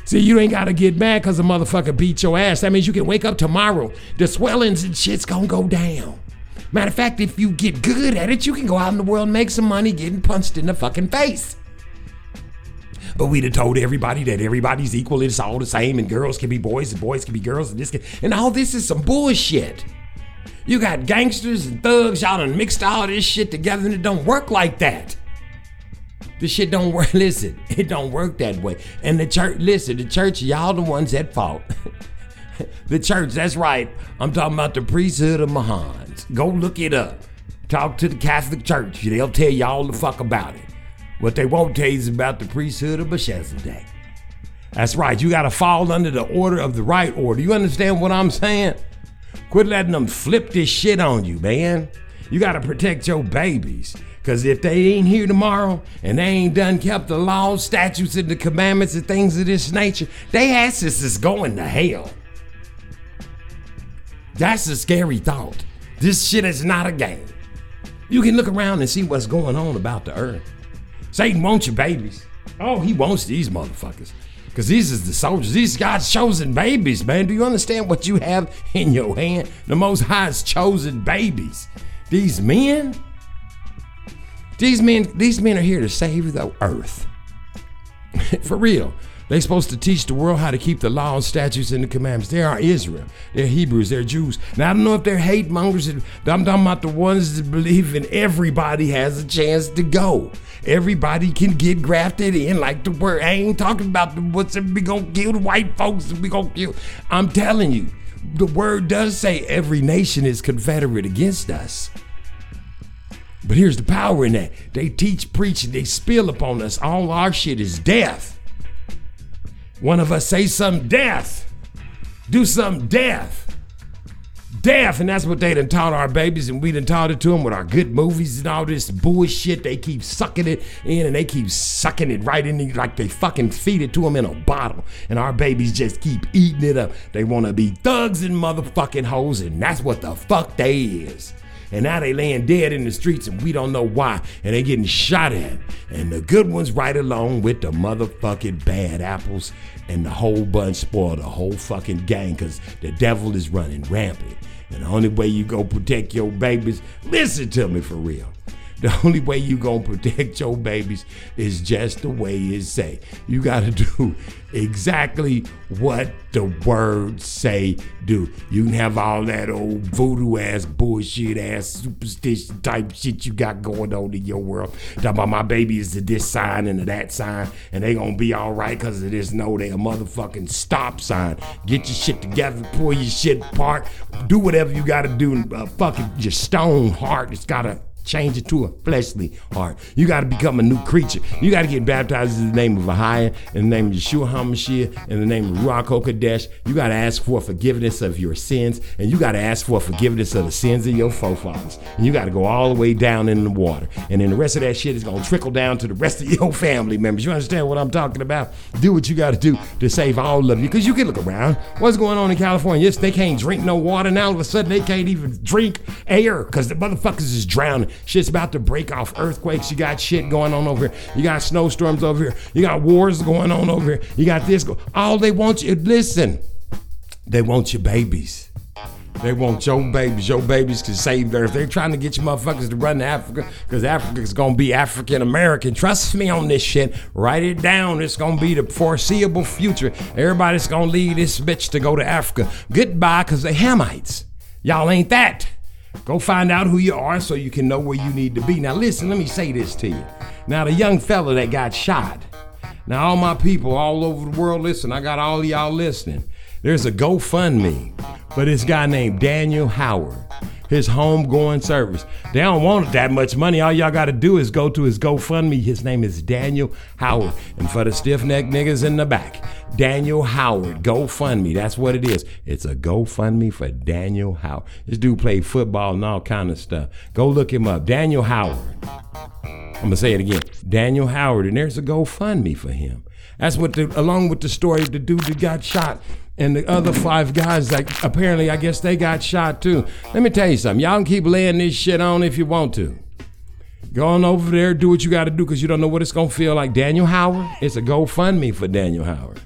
See, you ain't gotta get mad because a motherfucker beat your ass. That means you can wake up tomorrow. The swellings and shit's gonna go down. Matter of fact, if you get good at it, you can go out in the world and make some money getting punched in the fucking face. But we'd have told everybody that everybody's equal, it's all the same, and girls can be boys and boys can be girls, and this can, and all this is some bullshit. You got gangsters and thugs, y'all done mixed all this shit together, and it don't work like that. The shit don't work. Listen, it don't work that way. And the church, listen, the church, y'all the ones at fault. the church, that's right. I'm talking about the priesthood of Mahans. Go look it up. Talk to the Catholic Church. They'll tell you all the fuck about it. What they won't tell you is about the priesthood of Melchizedek. That's right. You got to fall under the order of the right order. You understand what I'm saying? Quit letting them flip this shit on you, man. You got to protect your babies. Because if they ain't here tomorrow and they ain't done kept the laws, statutes, and the commandments and things of this nature, they asses is going to hell. That's a scary thought. This shit is not a game. You can look around and see what's going on about the earth. Satan wants your babies. Oh, he wants these motherfuckers. Because these is the soldiers. These God's chosen babies, man. Do you understand what you have in your hand? The Most High's chosen babies. These men, these men, these men are here to save the earth. For real. They supposed to teach the world how to keep the law and statutes and the commandments. They are Israel. They're Hebrews. They're Jews. Now I don't know if they're hate mongers. I'm talking about the ones that believe in everybody has a chance to go. Everybody can get grafted in, like the word. I ain't talking about the what's we gonna kill the white folks. We gonna kill. I'm telling you, the word does say every nation is confederate against us. But here's the power in that. They teach, preach, and they spill upon us. All our shit is death. One of us say some death. Do some death. Death. And that's what they done taught our babies, and we done taught it to them with our good movies and all this bullshit. They keep sucking it in and they keep sucking it right in like they fucking feed it to them in a bottle. And our babies just keep eating it up. They want to be thugs and motherfucking hoes, and that's what the fuck they is. And now they laying dead in the streets and we don't know why. And they getting shot at. And the good ones right along with the motherfucking bad apples. And the whole bunch spoil the whole fucking gang because the devil is running rampant. And the only way you go protect your babies, listen to me for real. The only way you gonna protect your babies is just the way it say. You gotta do exactly what the words say do. You can have all that old voodoo ass bullshit ass superstition type shit you got going on in your world. Talk about my baby is to this sign and to that sign, and they gonna be all right because of this. No, they a motherfucking stop sign. Get your shit together, pull your shit apart, do whatever you gotta do. Uh, fucking your stone heart, it's gotta change it to a fleshly heart. You got to become a new creature. You got to get baptized in the name of Ahia, in the name of Yeshua HaMashiach, in the name of Ruach HaKodesh. You got to ask for forgiveness of your sins, and you got to ask for forgiveness of the sins of your forefathers. And you got to go all the way down in the water. And then the rest of that shit is going to trickle down to the rest of your family members. You understand what I'm talking about? Do what you got to do to save all of you. Because you can look around. What's going on in California? Yes, they can't drink no water. Now all of a sudden they can't even drink air because the motherfuckers is drowning. Shit's about to break off. Earthquakes. You got shit going on over here. You got snowstorms over here. You got wars going on over here. You got this. Go- all they want you, listen, they want your babies. They want your babies. Your babies can save their. They're trying to get you motherfuckers to run to Africa because Africa's gonna be African American. Trust me on this shit. Write it down. It's gonna be the foreseeable future. Everybody's gonna leave this bitch to go to Africa. Goodbye, because they Hamites. Y'all ain't that. Go find out who you are so you can know where you need to be. Now, listen, let me say this to you. Now, the young fella that got shot. Now, all my people all over the world, listen, I got all y'all listening. There's a GoFundMe for this guy named Daniel Howard, his homegoing service. They don't want that much money. All y'all got to do is go to his GoFundMe. His name is Daniel Howard. And for the stiff necked niggas in the back, Daniel Howard, GoFundMe. That's what it is. It's a GoFundMe for Daniel Howard. This dude played football and all kind of stuff. Go look him up. Daniel Howard. I'm gonna say it again. Daniel Howard, and there's a GoFundMe for him. That's what the along with the story of the dude that got shot and the other five guys that apparently I guess they got shot too. Let me tell you something. Y'all can keep laying this shit on if you want to. Go on over there, do what you gotta do, because you don't know what it's gonna feel like. Daniel Howard, it's a GoFundMe for Daniel Howard.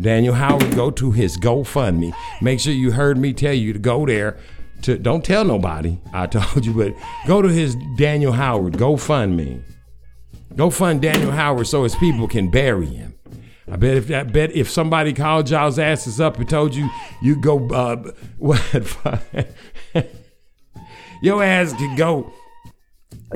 Daniel Howard, go to his GoFundMe. Make sure you heard me tell you to go there. To don't tell nobody. I told you, but go to his Daniel Howard GoFundMe. Go fund Daniel Howard so his people can bury him. I bet if I bet if somebody called y'all's asses up and told you you go uh, what your ass could go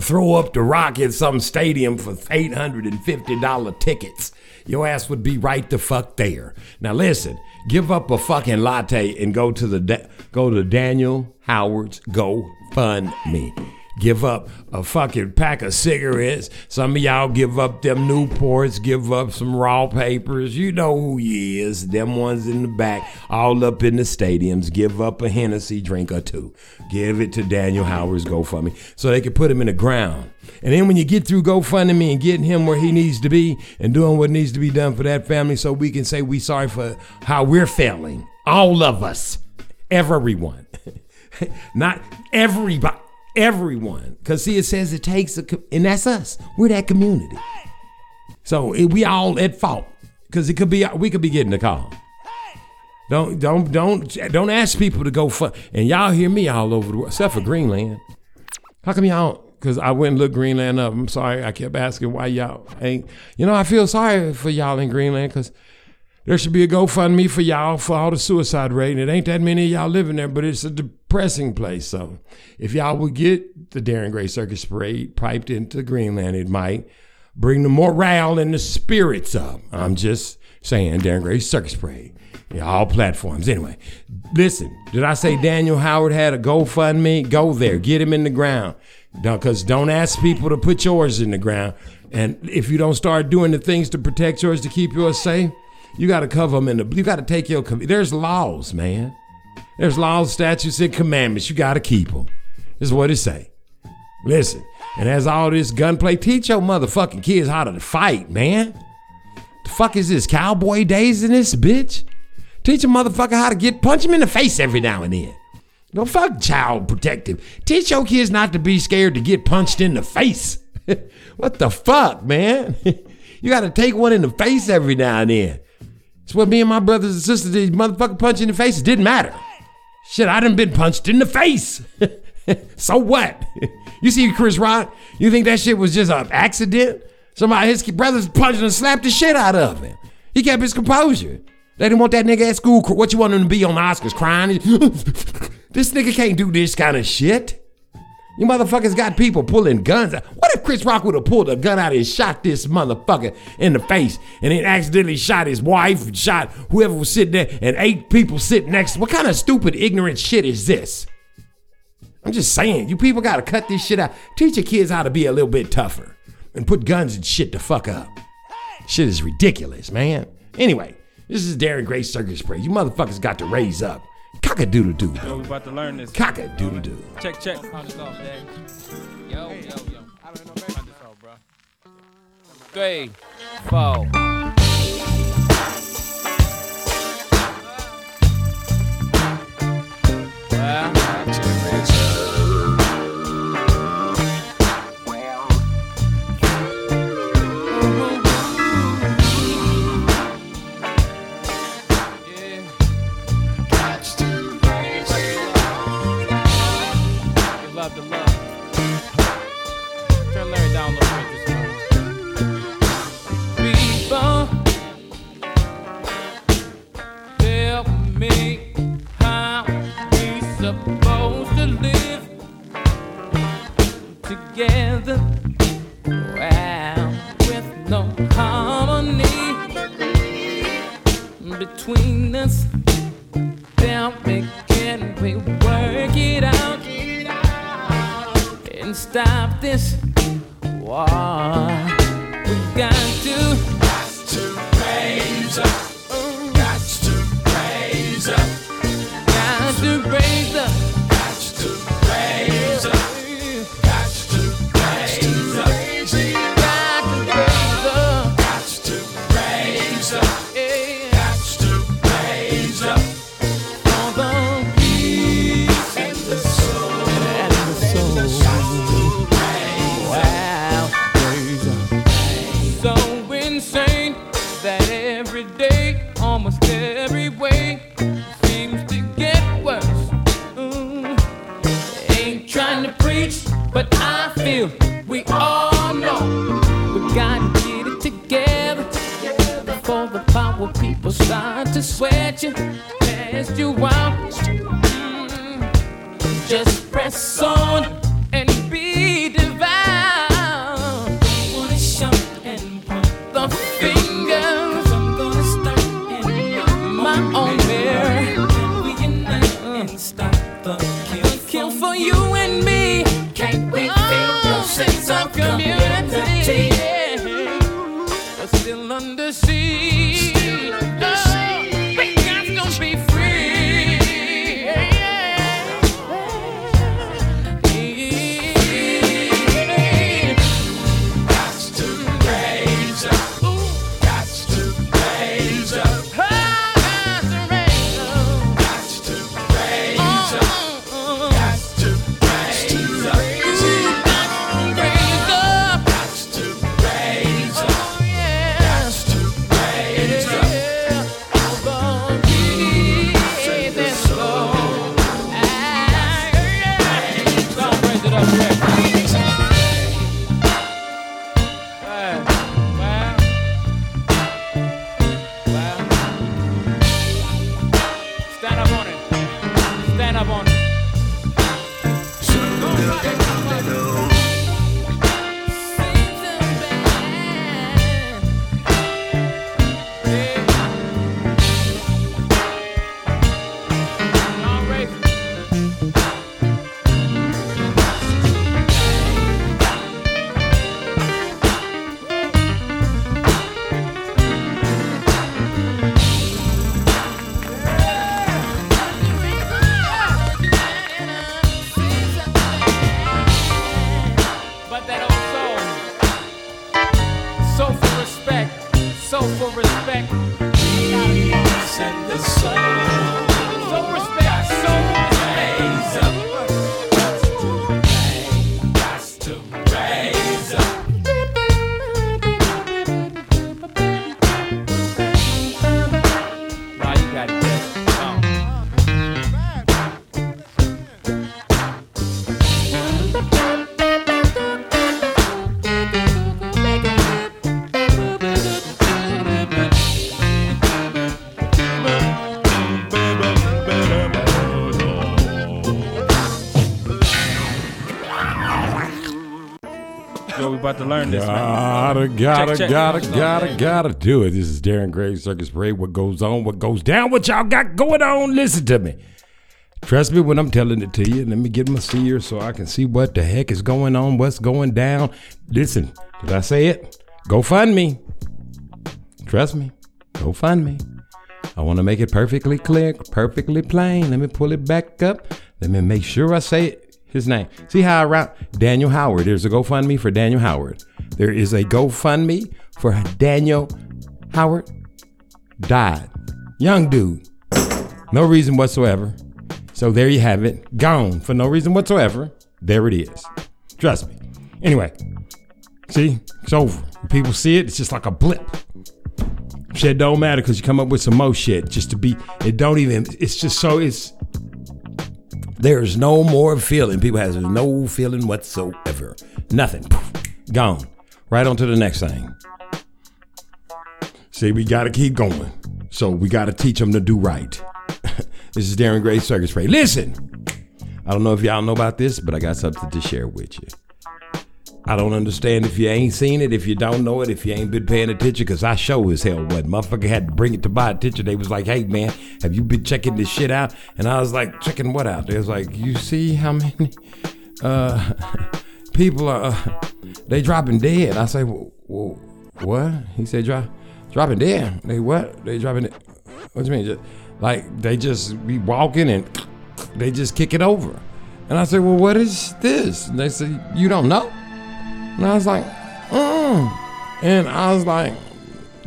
throw up the rock at some stadium for eight hundred and fifty dollar tickets. Your ass would be right the fuck there. Now listen, give up a fucking latte and go to the Da- go to Daniel Howard's GoFundMe. Give up a fucking pack of cigarettes. Some of y'all give up them Newports, give up some raw papers. You know who he is. Them ones in the back, all up in the stadiums. Give up a Hennessy drink or two. Give it to Daniel Howard's GoFundMe so they can put him in the ground. And then when you get through GoFundMe and getting him where he needs to be and doing what needs to be done for that family so we can say we sorry for how we're failing. All of us. Everyone. Not everybody. Everyone. Because see, it says it takes a, and that's us. We're that community. So it, we all at fault. Because it could be, we could be getting a call. Don't, don't, don't, don't ask people to go for, and y'all hear me all over the world, except for Greenland. How come y'all, because I went and looked Greenland up. I'm sorry, I kept asking why y'all ain't. You know, I feel sorry for y'all in Greenland because there should be a GoFundMe for y'all for all the suicide rate. And it ain't that many of y'all living there, but it's a depressing place. So if y'all would get the Darren Gray Circus Parade piped into Greenland, it might bring the morale and the spirits up. I'm just saying, Darren Gray Circus Parade. Yeah, all platforms. Anyway, listen, did I say Daniel Howard had a GoFundMe? Go there, get him in the ground. Because don't ask people to put yours in the ground. And if you don't start doing the things to protect yours to keep yours safe, you got to cover them in the. You got to take your. There's laws, man. There's laws, statutes, and commandments. You got to keep them. This is what it say. Listen, and as all this gunplay, teach your motherfucking kids how to fight, man. The fuck is this? Cowboy days in this bitch? Teach a motherfucker how to get punch him in the face every now and then. No fuck child protective. Teach your kids not to be scared to get punched in the face. what the fuck, man? you gotta take one in the face every now and then. It's what me and my brothers and sisters did. Motherfucker punch in the face. It didn't matter. Shit, I done been punched in the face. so what? you see Chris Rock? You think that shit was just an accident? Somebody, his brothers punched and slapped the shit out of him. He kept his composure. They didn't want that nigga at school. What you want him to be on the Oscars crying? this nigga can't do this kind of shit. You motherfuckers got people pulling guns. What if Chris Rock would have pulled a gun out and shot this motherfucker in the face and then accidentally shot his wife, shot whoever was sitting there, and eight people sitting next? What kind of stupid, ignorant shit is this? I'm just saying, you people gotta cut this shit out. Teach your kids how to be a little bit tougher and put guns and shit the fuck up. Shit is ridiculous, man. Anyway, this is Darren Gray Circus Parade. You motherfuckers got to raise up. Cock a doodle doo. Yo, we about to learn this. Cock a doodle doo. Check, check. Count this off, Dad. Yo, yo, yo. Count this off, bro. Three, four. We about to this, man. Gotta, gotta, Check, check. gotta, gotta, man? gotta do it. This is Darren Gray, Circus Parade. What goes on, what goes down, what y'all got going on. Listen to me. Trust me when I'm telling it to you. Let me get my seer so I can see what the heck is going on, what's going down. Listen, did I say it? Go fund me. Trust me. Go fund me. I want to make it perfectly clear, perfectly plain. Let me pull it back up. Let me make sure I say it. His name. See how I round Daniel Howard. There's a GoFundMe for Daniel Howard. There is a GoFundMe for Daniel Howard. Died. Young dude. No reason whatsoever. So there you have it. Gone for no reason whatsoever. There it is. Trust me. Anyway, see, it's over. When people see it, it's just like a blip. Shit don't matter because you come up with some more shit just to be. It don't even. It's just so. It's there's no more feeling. People has no feeling whatsoever. Nothing. Gone. Right on to the next thing. See, we got to keep going. So we got to teach them to do right. this is Darren Gray Circus Parade. Listen, I don't know if y'all know about this, but I got something to share with you. I don't understand if you ain't seen it, if you don't know it, if you ain't been paying attention, because I show as hell what. Motherfucker had to bring it to my attention. They was like, hey, man, have you been checking this shit out? And I was like, checking what out? They was like, you see how many uh, people are, uh, they dropping dead. I say, well, what? He said, drop, dropping dead. They what? They dropping dead. What do you mean? Just, like, they just be walking and they just kick it over. And I said, well, what is this? And they said, you don't know? And I was like, mm. And I was like,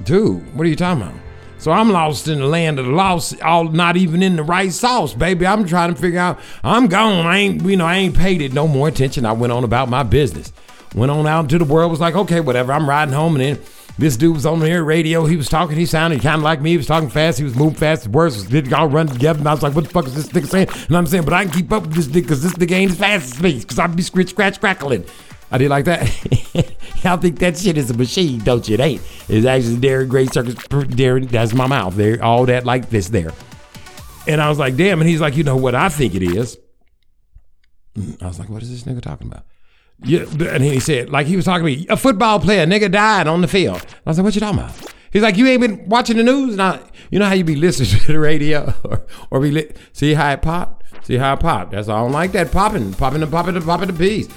dude, what are you talking about? So I'm lost in the land of the lost, all not even in the right sauce, baby. I'm trying to figure out. I'm gone. I ain't, you know, I ain't paid it no more attention. I went on about my business. Went on out into the world. Was like, okay, whatever. I'm riding home, and then this dude was on the air radio. He was talking. He sounded kind of like me. He was talking fast. He was moving fast. His words did all run together. And I was like, what the fuck is this nigga saying? And I'm saying, but I can keep up with this nigga because this nigga ain't as fast as me. Because I'd be scratch, scratch, crackling. I did like that. Y'all think that shit is a machine, don't you? It ain't. It's actually Darren Gray Circus. Darren, that's my mouth. There, all that like this there. And I was like, damn. And he's like, you know what I think it is. Mm, I was like, what is this nigga talking about? Yeah, and he said, like he was talking to me, a football player, nigga died on the field. I was like, what you talking about? He's like, you ain't been watching the news? I, you know how you be listening to the radio or, or be li- see how it popped? See how it popped? That's all. I don't like that popping, popping, and popping, and popping the piece.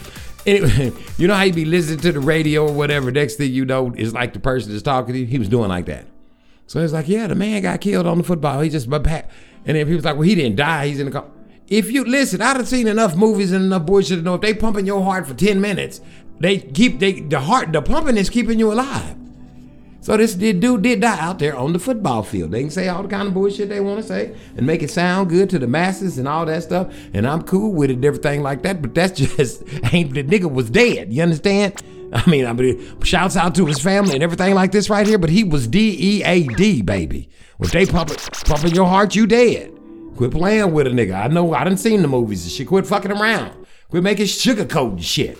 Anyway, you know how you be listening to the radio or whatever. Next thing you know, it's like the person that's talking to you. He was doing like that. So it's like, yeah, the man got killed on the football. He just back. And then people's like, well, he didn't die. He's in the car. If you listen, I'd have seen enough movies and enough bullshit to know if they pumping your heart for 10 minutes, they keep they the heart, the pumping is keeping you alive. So this dude did die out there on the football field. They can say all the kind of bullshit they want to say and make it sound good to the masses and all that stuff. And I'm cool with it and everything like that. But that's just ain't the nigga was dead. You understand? I mean, I mean, shouts out to his family and everything like this right here. But he was D E A D, baby. When they pumping, pumping your heart, you dead. Quit playing with a nigga. I know I done seen the movies and shit. Quit fucking around. Quit making sugarcoat and shit.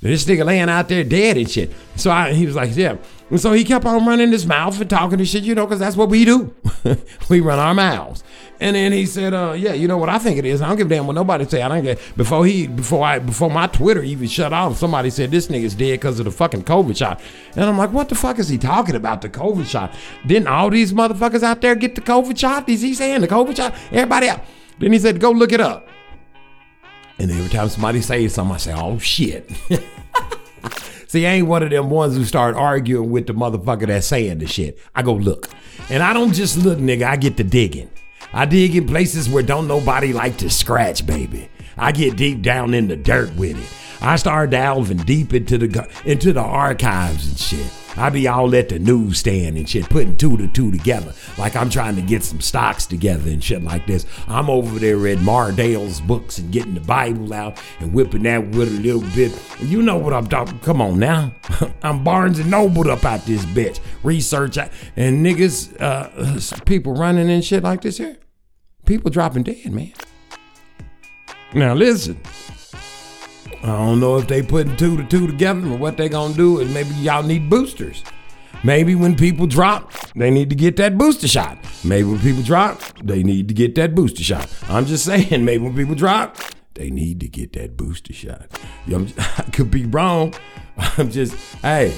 This nigga laying out there dead and shit. So I, he was like, yeah. And so he kept on running his mouth and talking to shit, you know, because that's what we do. we run our mouths. And then he said, uh, yeah, you know what I think it is. I don't give a damn what nobody say. I don't get before he before I before my Twitter even shut off, somebody said this nigga's dead because of the fucking COVID shot. And I'm like, what the fuck is he talking about? The COVID shot. Didn't all these motherfuckers out there get the COVID shot? Is he saying the COVID shot? Everybody out. Then he said, go look it up. And every time somebody says something, I say, oh shit. See, I ain't one of them ones who start arguing with the motherfucker that's saying the shit. I go look. And I don't just look, nigga, I get to digging. I dig in places where don't nobody like to scratch, baby. I get deep down in the dirt with it. I start delving deep into the into the archives and shit. I be all at the newsstand and shit, putting two to two together, like I'm trying to get some stocks together and shit like this. I'm over there at Mardel's books and getting the Bible out and whipping that with a little bit. You know what I'm talking. Come on now, I'm Barnes and Noble up out this bitch. Research and niggas, uh, people running and shit like this here. People dropping dead, man. Now listen. I don't know if they putting two to two together, but what they gonna do is maybe y'all need boosters. Maybe when people drop, they need to get that booster shot. Maybe when people drop, they need to get that booster shot. I'm just saying, maybe when people drop, they need to get that booster shot. I could be wrong, I'm just, hey,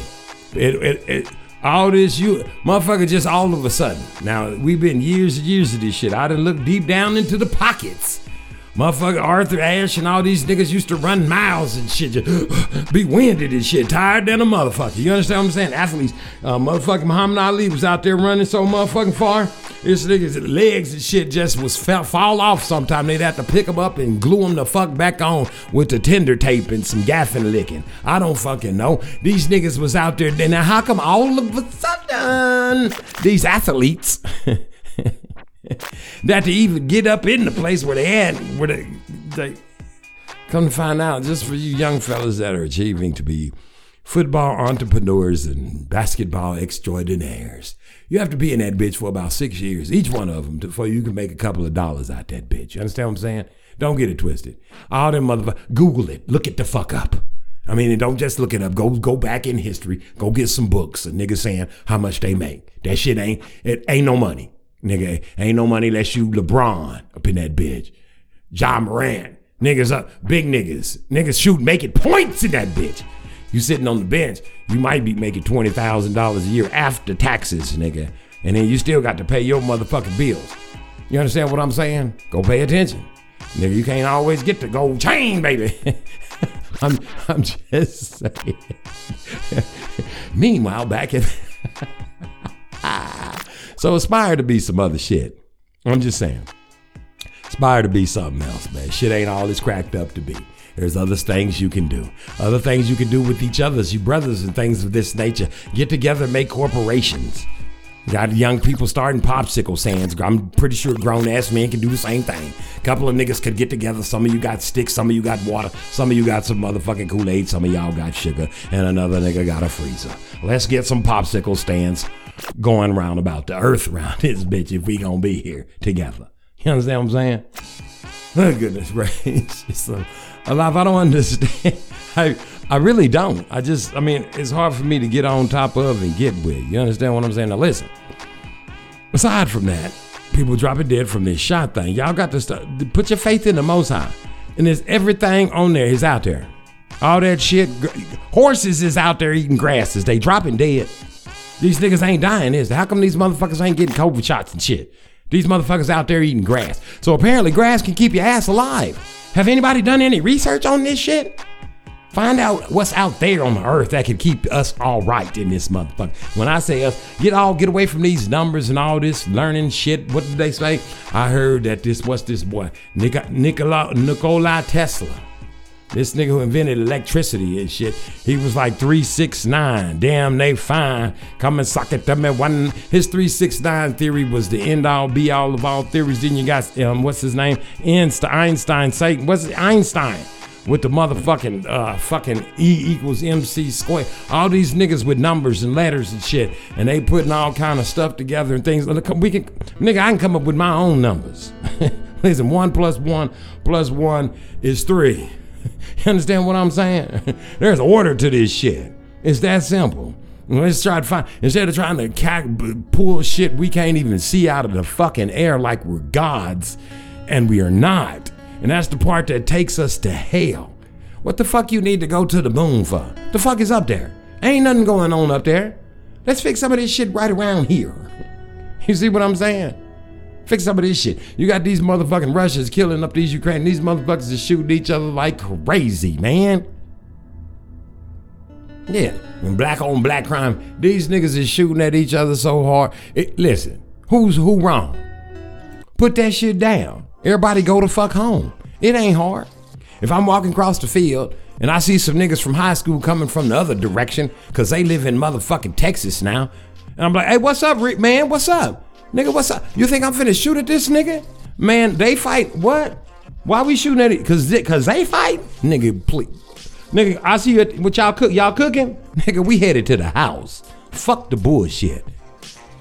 it, it, it, all this you motherfucker just all of a sudden. Now we've been years and years of this shit. I done look deep down into the pockets. Motherfucker Arthur Ashe and all these niggas used to run miles and shit, just be winded and shit, tired than a motherfucker. You understand what I'm saying? Athletes, uh, motherfucking Muhammad Ali was out there running so motherfucking far. This nigga's legs and shit just was fell, fall off sometime. They'd have to pick them up and glue them the fuck back on with the tender tape and some gaffing licking. I don't fucking know. These niggas was out there. Now how come all of a sudden these athletes that to even get up in the place where they had where they, they come to find out just for you young fellas that are achieving to be football entrepreneurs and basketball extraordinaires you have to be in that bitch for about six years each one of them before you can make a couple of dollars out that bitch you understand what i'm saying don't get it twisted all them motherfuckers google it look it the fuck up I mean, don't just look it up. Go go back in history. Go get some books. A nigga saying how much they make. That shit ain't it ain't no money. Nigga, ain't no money unless you LeBron up in that bitch. Ja Morant. Niggas up, big niggas. Niggas shoot making points in that bitch. You sitting on the bench, you might be making twenty thousand dollars a year after taxes, nigga. And then you still got to pay your motherfucking bills. You understand what I'm saying? Go pay attention. Nigga, you can't always get the gold chain, baby. I'm I'm just saying. Meanwhile, back in So aspire to be some other shit. I'm just saying. Aspire to be something else, man. Shit ain't all it's cracked up to be. There's other things you can do. Other things you can do with each other as you brothers and things of this nature. Get together, and make corporations. Got young people starting popsicle stands. I'm pretty sure grown ass men can do the same thing. Couple of niggas could get together. Some of you got sticks, some of you got water, some of you got some motherfucking Kool Aid, some of y'all got sugar, and another nigga got a freezer. Let's get some popsicle stands going round about the earth around this bitch if we gonna be here together. You understand what I'm saying? Oh goodness gracious. A lot I don't understand. I I really don't. I just I mean it's hard for me to get on top of and get with. You understand what I'm saying? Now listen. Aside from that, people dropping dead from this shot thing. Y'all got to start put your faith in the most high. And there's everything on there is out there. All that shit. Horses is out there eating grasses. They dropping dead. These niggas ain't dying, is? How come these motherfuckers ain't getting COVID shots and shit? These motherfuckers out there eating grass. So apparently grass can keep your ass alive. Have anybody done any research on this shit? Find out what's out there on the earth that can keep us all right in this motherfucker. When I say us, get all get away from these numbers and all this learning shit. What did they say? I heard that this what's this boy Nikola Nikola Tesla. This nigga who invented electricity and shit, he was like 369. Damn, they fine. Come and suck it to me. One, his 369 theory was the end all be all of all theories. Then you got, um, what's his name? Einstein, Einstein, Satan. What's it? Einstein with the motherfucking uh, fucking E equals MC squared. All these niggas with numbers and letters and shit, and they putting all kind of stuff together and things. We can, nigga, I can come up with my own numbers. Listen, one plus one plus one is three. You understand what I'm saying? There's order to this shit. It's that simple. Let's try to find instead of trying to cack, pull shit we can't even see out of the fucking air like we're gods, and we are not. And that's the part that takes us to hell. What the fuck you need to go to the moon for? The fuck is up there? Ain't nothing going on up there. Let's fix some of this shit right around here. You see what I'm saying? Fix some of this shit. You got these motherfucking Russians killing up these Ukraine. These motherfuckers are shooting each other like crazy, man. Yeah, and black on black crime. These niggas is shooting at each other so hard. It, listen, who's who wrong? Put that shit down. Everybody go to fuck home. It ain't hard. If I'm walking across the field and I see some niggas from high school coming from the other direction, cause they live in motherfucking Texas now, and I'm like, hey, what's up, Rick, man? What's up? Nigga, what's up? You think I'm finna shoot at this nigga? Man, they fight. What? Why we shooting at it? Cause, cause they fight? Nigga, please. Nigga, I see you at, what y'all cook. Y'all cooking? Nigga, we headed to the house. Fuck the bullshit.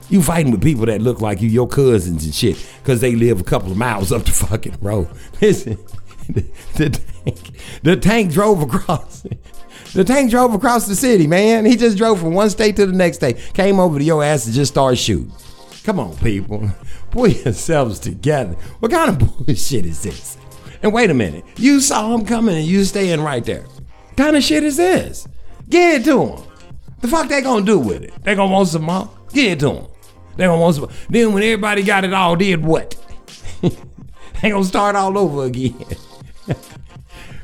You fighting with people that look like you, your cousins and shit, because they live a couple of miles up the fucking road. Listen, the, the tank, the tank drove across. The tank drove across the city, man. He just drove from one state to the next state. Came over to your ass and just started shooting. Come on, people. Pull yourselves together. What kind of bullshit is this? And wait a minute. You saw him coming and you staying right there. kind of shit is this? Get it to them. The fuck they gonna do with it? They gonna want some more? Get it to them. They gonna want some. Then when everybody got it all, did what? they gonna start all over again.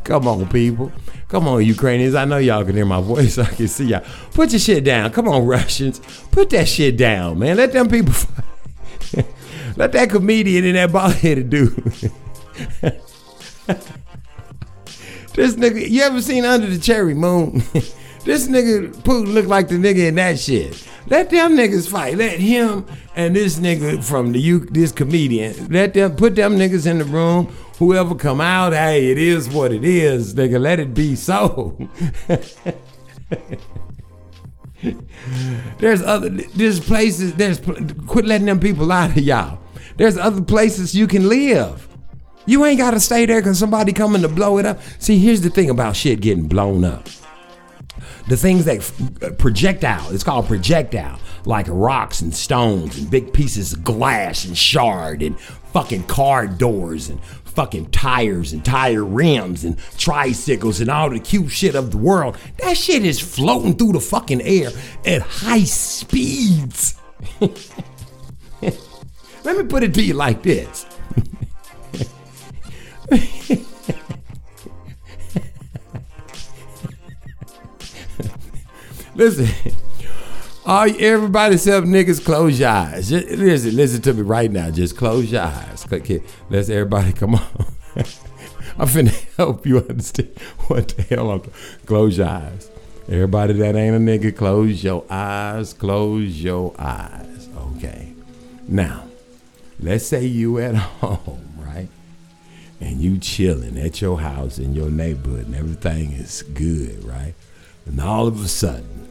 Come on, people. Come on, Ukrainians. I know y'all can hear my voice. I can see y'all. Put your shit down. Come on, Russians. Put that shit down, man. Let them people. Let that comedian and that bald headed dude. this nigga, you ever seen Under the Cherry Moon? this nigga Putin look like the nigga in that shit. Let them niggas fight. Let him and this nigga from the U, this comedian. Let them put them niggas in the room. Whoever come out, hey, it is what it is, nigga. Let it be so. there's other there's places there's quit letting them people out of y'all. There's other places you can live. You ain't gotta stay there because somebody coming to blow it up. See, here's the thing about shit getting blown up the things that projectile it's called projectile like rocks and stones and big pieces of glass and shard and fucking car doors and fucking tires and tire rims and tricycles and all the cute shit of the world that shit is floating through the fucking air at high speeds let me put it to you like this Listen, all everybody except niggas, close your eyes. Just, listen, listen to me right now. Just close your eyes. Okay, let's everybody come on. I'm finna help you understand what the hell I'm. Close your eyes. Everybody that ain't a nigga, close your eyes. Close your eyes. Okay. Now, let's say you at home, right? And you chilling at your house in your neighborhood, and everything is good, right? And all of a sudden,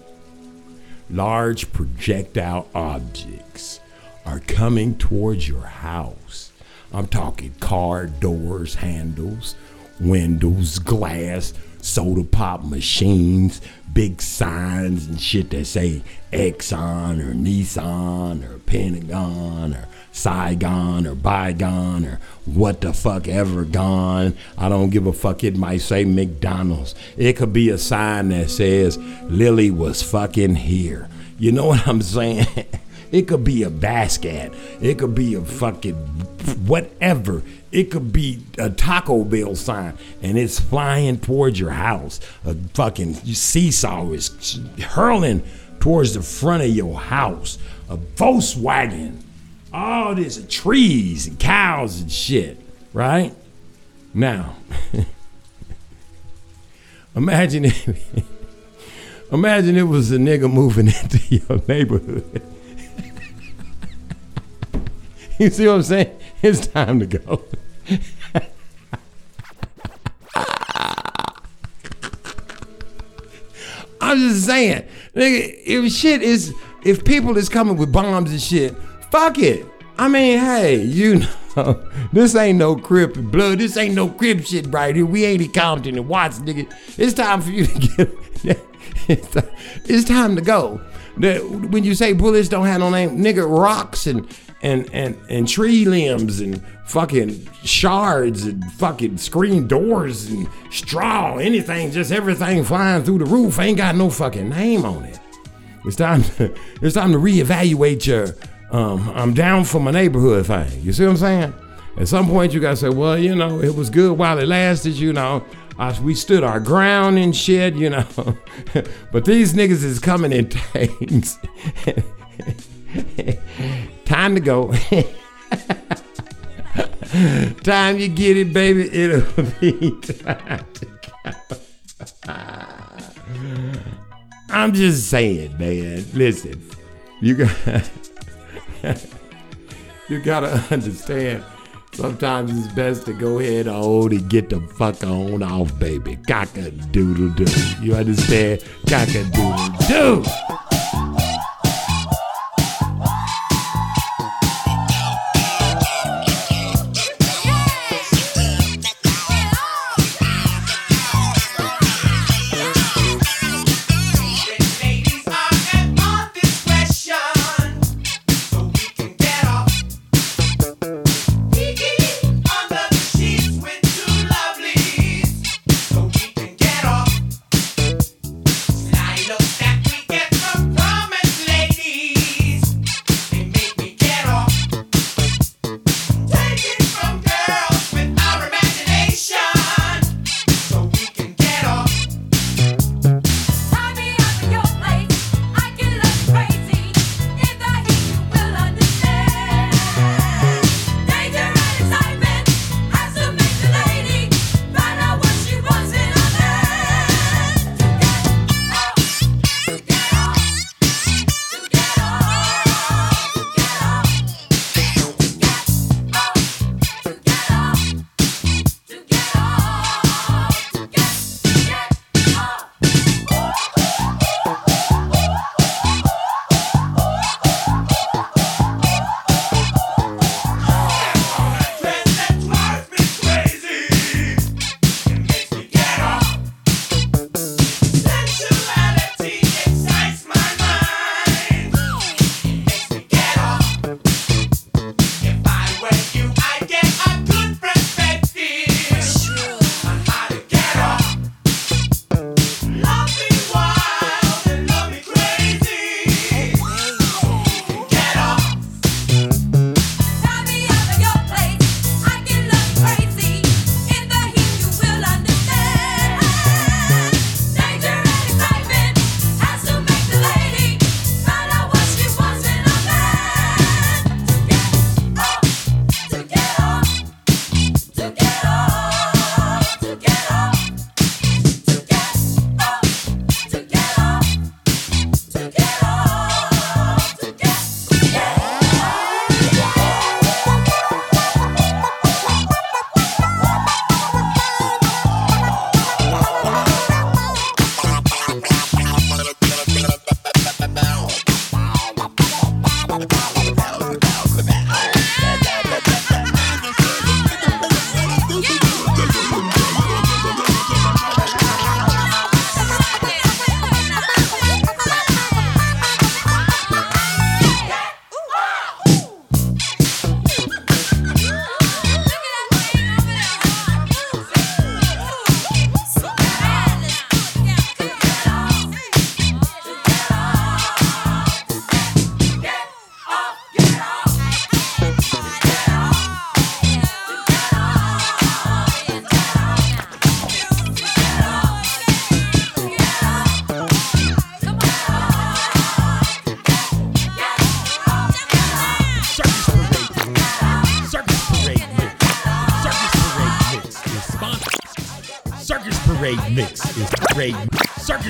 large projectile objects are coming towards your house. I'm talking car doors, handles, windows, glass, soda pop machines, big signs and shit that say Exxon or Nissan or Pentagon or Saigon or Bygone or what the fuck ever gone. I don't give a fuck. It might say McDonald's. It could be a sign that says Lily was fucking here. You know what I'm saying? It could be a basket. It could be a fucking whatever. It could be a Taco Bell sign and it's flying towards your house. A fucking seesaw is hurling towards the front of your house. A Volkswagen. All this trees and cows and shit, right? Now, imagine if, imagine it was a nigga moving into your neighborhood. You see what I'm saying? It's time to go. I'm just saying, nigga, if shit is, if people is coming with bombs and shit, fuck it. I mean, hey, you know, this ain't no crip blood. This ain't no crip shit right here. We ain't in Compton and Watts, nigga. It's time for you to get. it's, time, to go. When you say bullets don't have no name, nigga, rocks and and and and tree limbs and fucking shards and fucking screen doors and straw, anything, just everything flying through the roof ain't got no fucking name on it. It's time to it's time to reevaluate your um I'm down for my neighborhood thing. You see what I'm saying? At some point you gotta say, well, you know, it was good while it lasted, you know. We stood our ground and shit, you know. but these niggas is coming in tanks. time to go. time you get it, baby, it'll be time to go. I'm just saying, man. Listen, you got you gotta understand. Sometimes it's best to go ahead on and get the fuck on off, baby. Cock a doodle doo. You understand? Cock a doodle doo.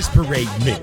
Circus Parade Mix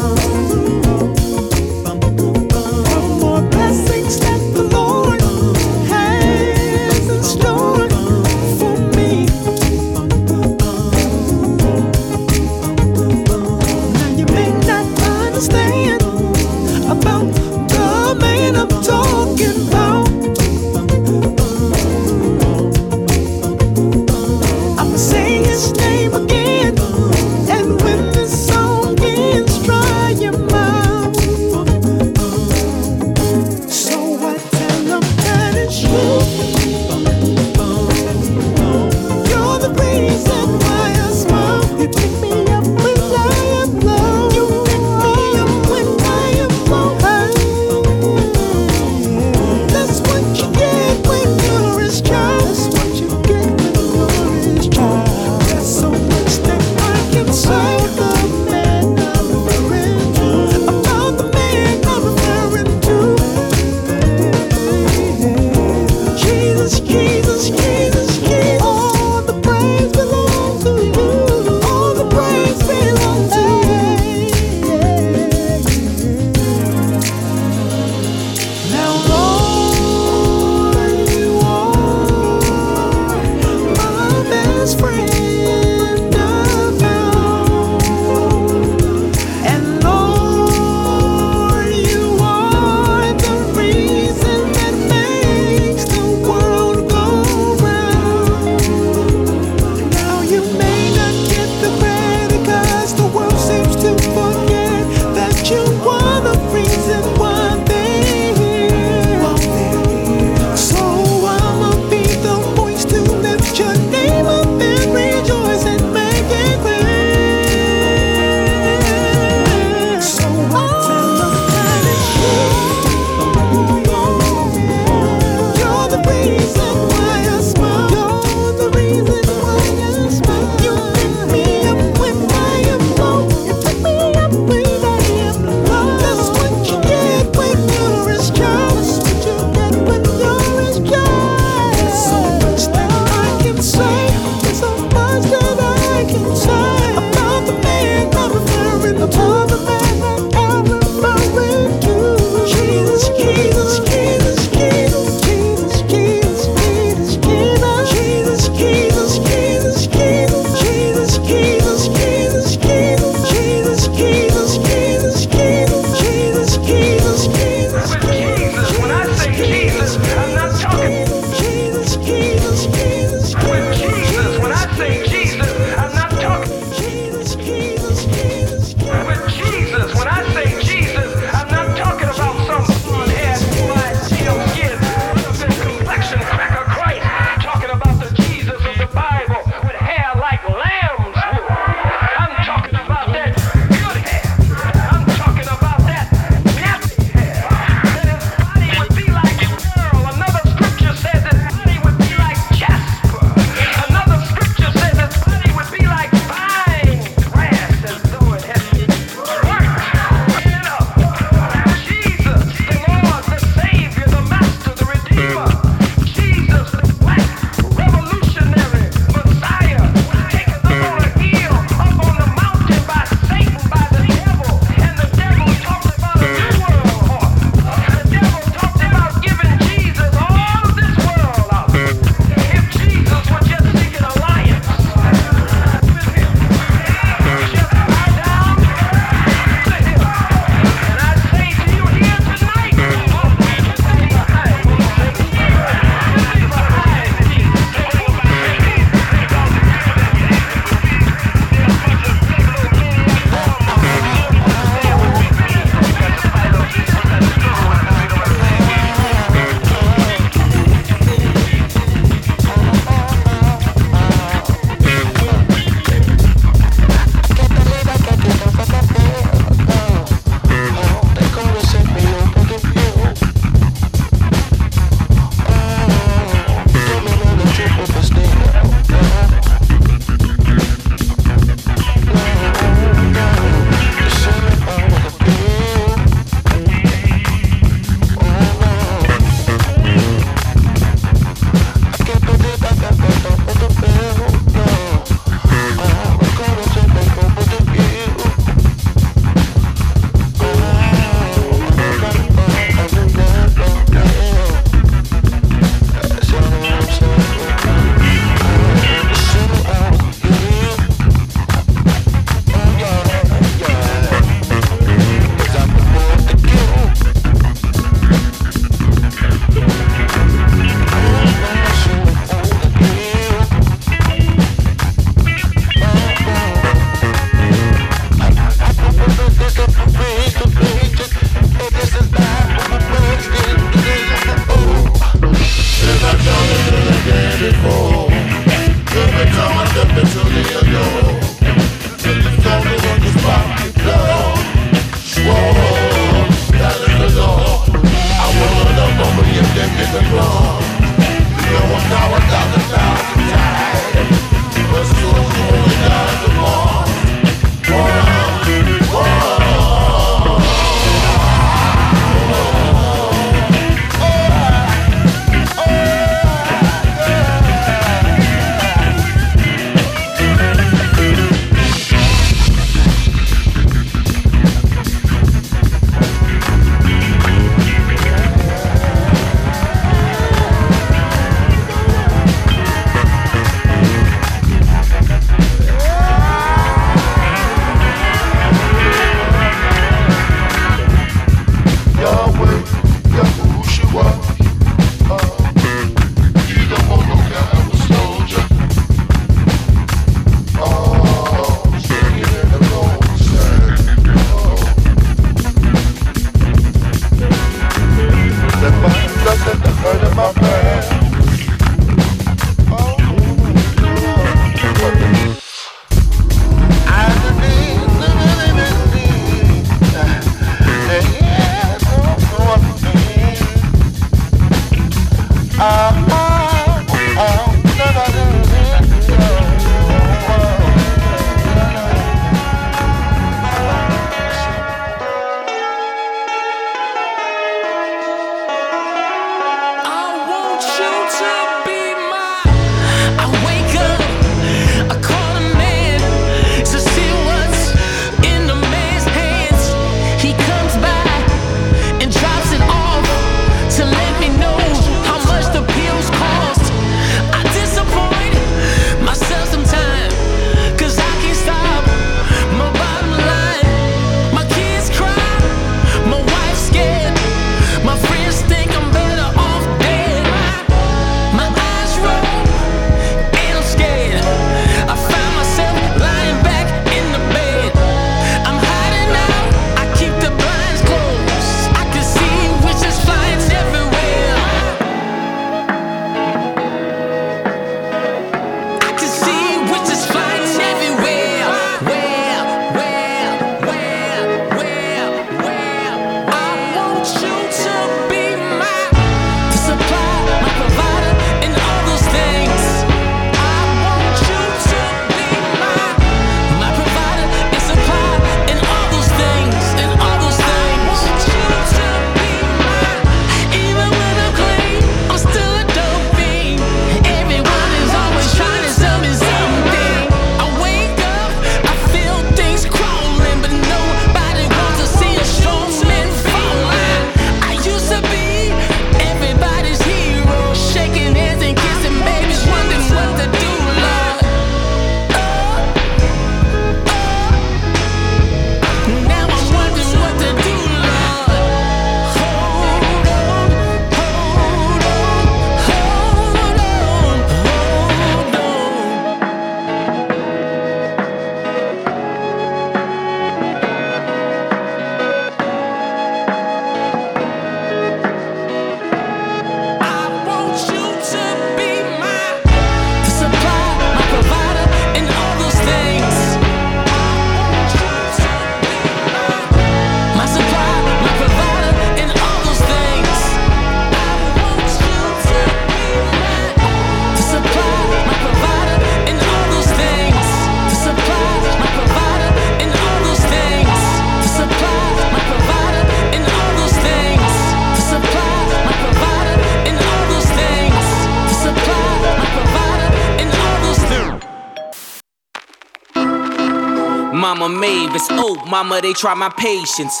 Mama Mavis. Oh, Mama, they try my patience.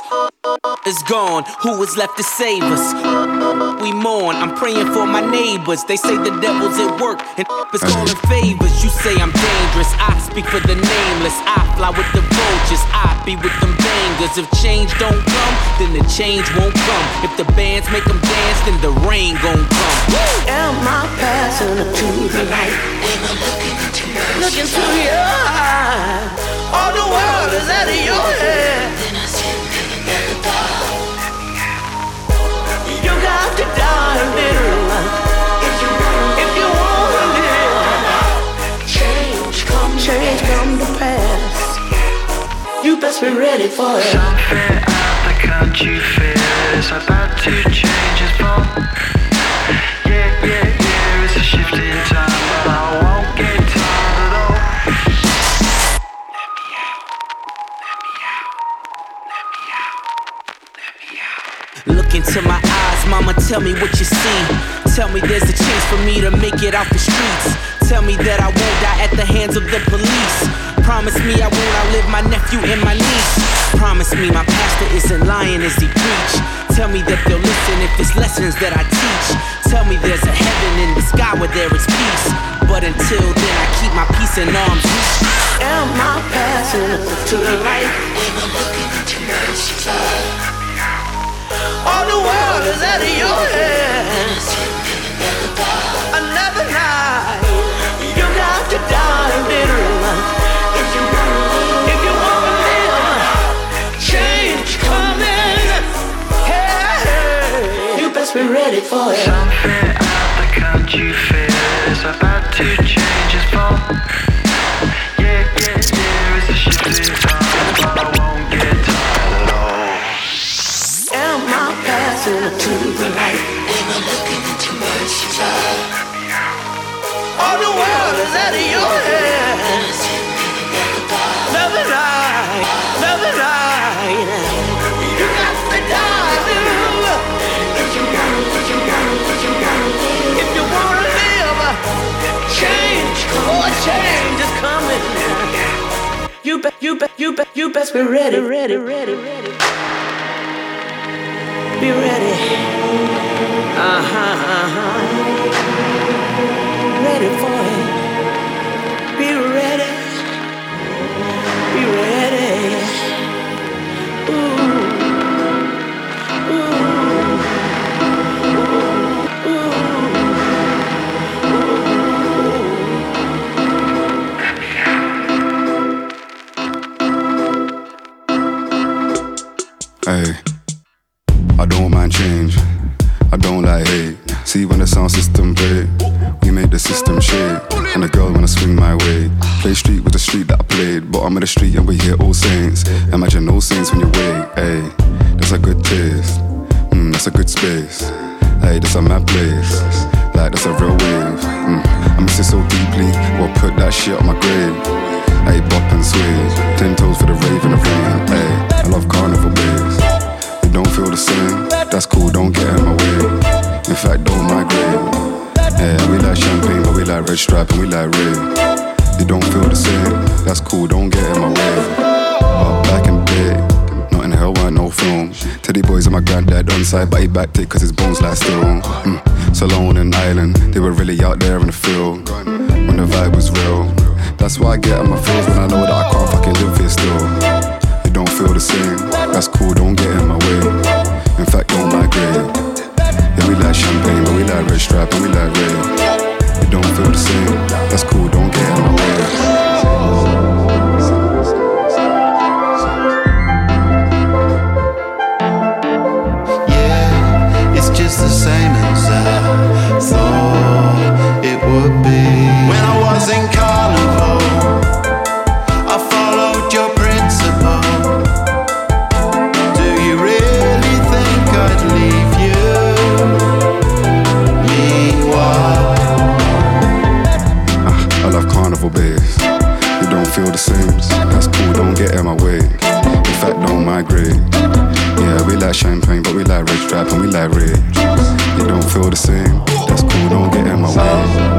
Is gone. Who is left to save us? We mourn. I'm praying for my neighbors. They say the devil's at work and is calling favors. You say I'm dangerous. I speak for the nameless. I fly with the vultures. I be with them bangers. If change don't come, then the change won't come. If the bands make them dance, then the rain gon' come. Am I passing to the light? Look into your eyes. All the world is out of your head. Best be ready for it. Something out the country feels about to change its form. Yeah, yeah, yeah, it's a shift in time, but I won't get tired at all. Let me out, let me out, let me out, let me out. Look into my eyes, mama, tell me what you see. Tell me there's a chance for me to make it out the streets. Tell me that I won't die at the hands of the police. Promise me I won't outlive my nephew and my niece. Promise me my pastor isn't lying as he preach. Tell me that they'll listen if it's lessons that I teach. Tell me there's a heaven in the sky where there is peace. But until then, I keep my peace in arms. Am I passing to the light? All the is out of your hands. Another night, you got to die, little. If you if you wanna live, change coming. Hey, you best be ready for it. Something out the country feels about to change its form. Yeah, yeah, yeah, it's a shift in passing to the light? All the world is out of your hands. Another night, another night. You got to die. If you wanna live, change, oh, change is coming. You bet, you bet, you bet, you best be ready, ready, ready, ready. Be ready. Uh huh, uh huh. Ready for it. I don't like hate. See when the sound system play, we make the system shake. And the girl wanna swing my way. Play street with the street that I played. Bottom of the street and we hear all saints. Imagine all saints when you wake. Hey, that's a good taste. Mm, that's a good space. Hey, that's a mad place. Like that's a real wave. Mm, I miss it so deeply. Well, put that shit on my grave. Hey, bop and sway. Ten toes for the rave and the rain. Hey, I love carnival waves. You don't feel the same. That's cool, don't get in my way. In fact, don't migrate. Yeah, we like champagne, but we like red stripe and we like red. You don't feel the same. That's cool, don't get in my way. But back in day, not in hell, weren't no film. Teddy boys and my granddad on side, but he backed it cause his bones lie still. Mm. Salone and Island, they were really out there in the field. When the vibe was real. That's why I get on my feels when I know that I can't fucking live here still. Don't feel the same. That's cool, don't get in my way. In fact, don't migrate. Yeah, we like champagne, but we like red stripe and we like red. You don't feel the same. That's cool, don't get in my way. Yeah, it's just the same like champagne, but we like rich stripe and we like rich. You don't feel the same. That's cool, don't get in my way.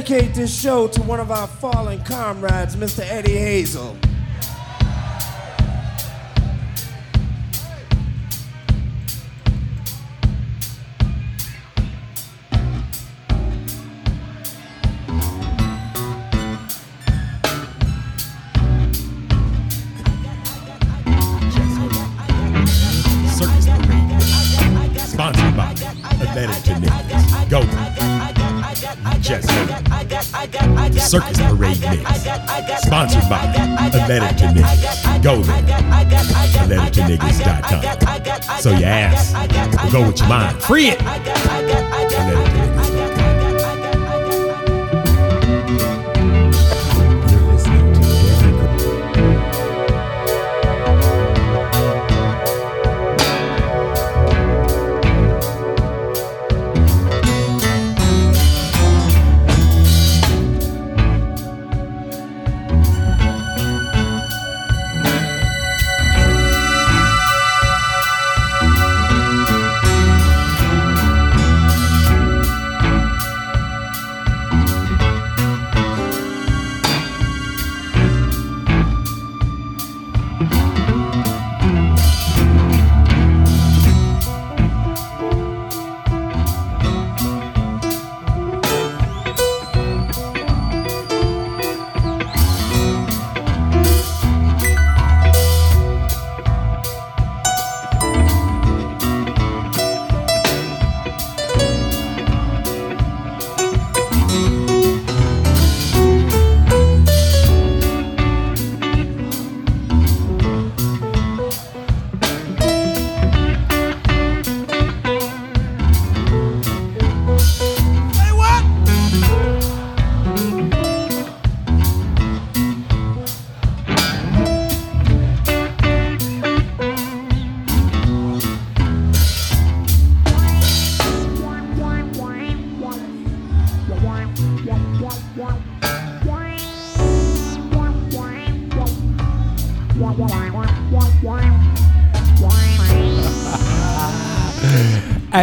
Dedicate this show to one of our fallen comrades, Mr. Eddie Hazel. Atlantic to Niggas. Go there. AtlanticToNiggas.com. So your ass will go with your mind. Free it.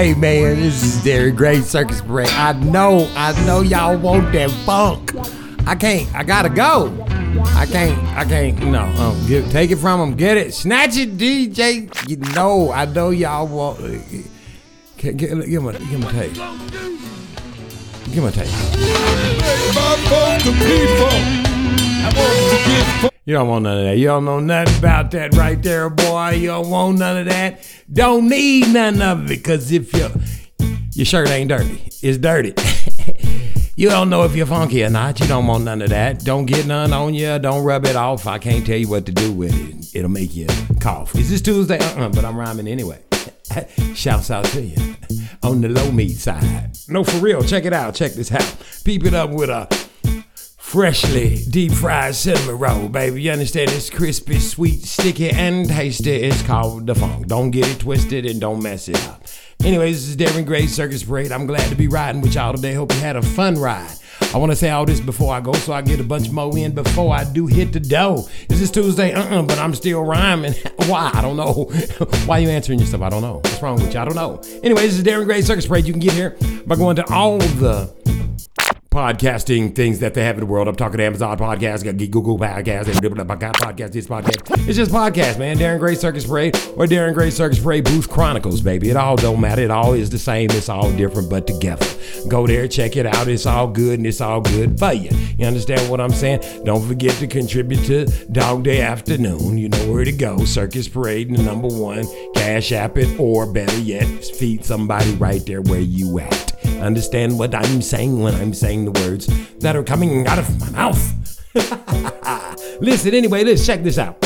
Hey man, this is Darren Gray Circus Parade. I know, I know y'all want that funk. I can't, I gotta go. I can't, I can't, no. Um, get, take it from them, get it, snatch it, DJ. You know, I know y'all want. Uh, give, give, give him a, give him a. Give him a tape. You don't want none of that. You don't know nothing about that right there, boy. You don't want none of that. Don't need none of it, because if your your shirt ain't dirty, it's dirty. you don't know if you're funky or not. You don't want none of that. Don't get none on you. Don't rub it off. I can't tell you what to do with it. It'll make you cough. Is this Tuesday? Uh-uh, but I'm rhyming anyway. Shouts out to you on the low meat side. No, for real. Check it out. Check this out. Peep it up with a freshly deep fried cinnamon roll, baby. You understand? It's crispy, sweet, sticky, and tasty. It's called the funk. Don't get it twisted and don't mess it up. Anyways, this is Darren Gray Circus Parade. I'm glad to be riding with y'all today. Hope you had a fun ride. I want to say all this before I go so I get a bunch more in before I do hit the dough. Is this Tuesday? Uh-uh, but I'm still rhyming. Why? I don't know. Why are you answering yourself? I don't know. What's wrong with you? I don't know. Anyways, this is Darren Gray Circus Parade. You can get here by going to all the podcasting things that they have in the world. I'm talking Amazon podcast, Google podcast, podcast, this podcast. It's just podcast, man. Darren Gray Circus Parade or Darren Gray Circus Parade Booth Chronicles, baby. It all don't matter. It all is the same. It's all different, but together. Go there, check it out. It's all good and it's all good for you. You understand what I'm saying? Don't forget to contribute to Dog Day Afternoon. You know where to go. Circus Parade, the number one. Cash App it, or better yet, feed somebody right there where you at. Understand what I'm saying when I'm saying the words that are coming out of my mouth. Listen, anyway, let's check this out.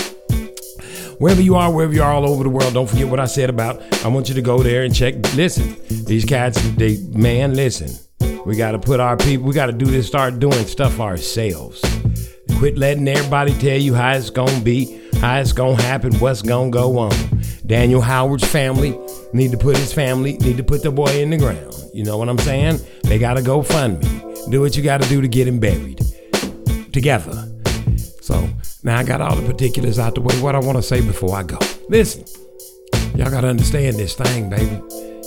Wherever you are, wherever you are all over the world, don't forget what I said about. I want you to go there and check. Listen, these cats, they man, listen. We got to put our people. We got to do this. Start doing stuff ourselves. Quit letting everybody tell you how it's gonna be, how it's gonna happen, what's gonna go on. Daniel Howard's family need to put his family, need to put the boy in the ground. You know what I'm saying? They gotta go fund me. Do what you gotta do to get him buried. Together. So now I got all the particulars out the way. What I wanna say before I go. Listen. Y'all gotta understand this thing, baby.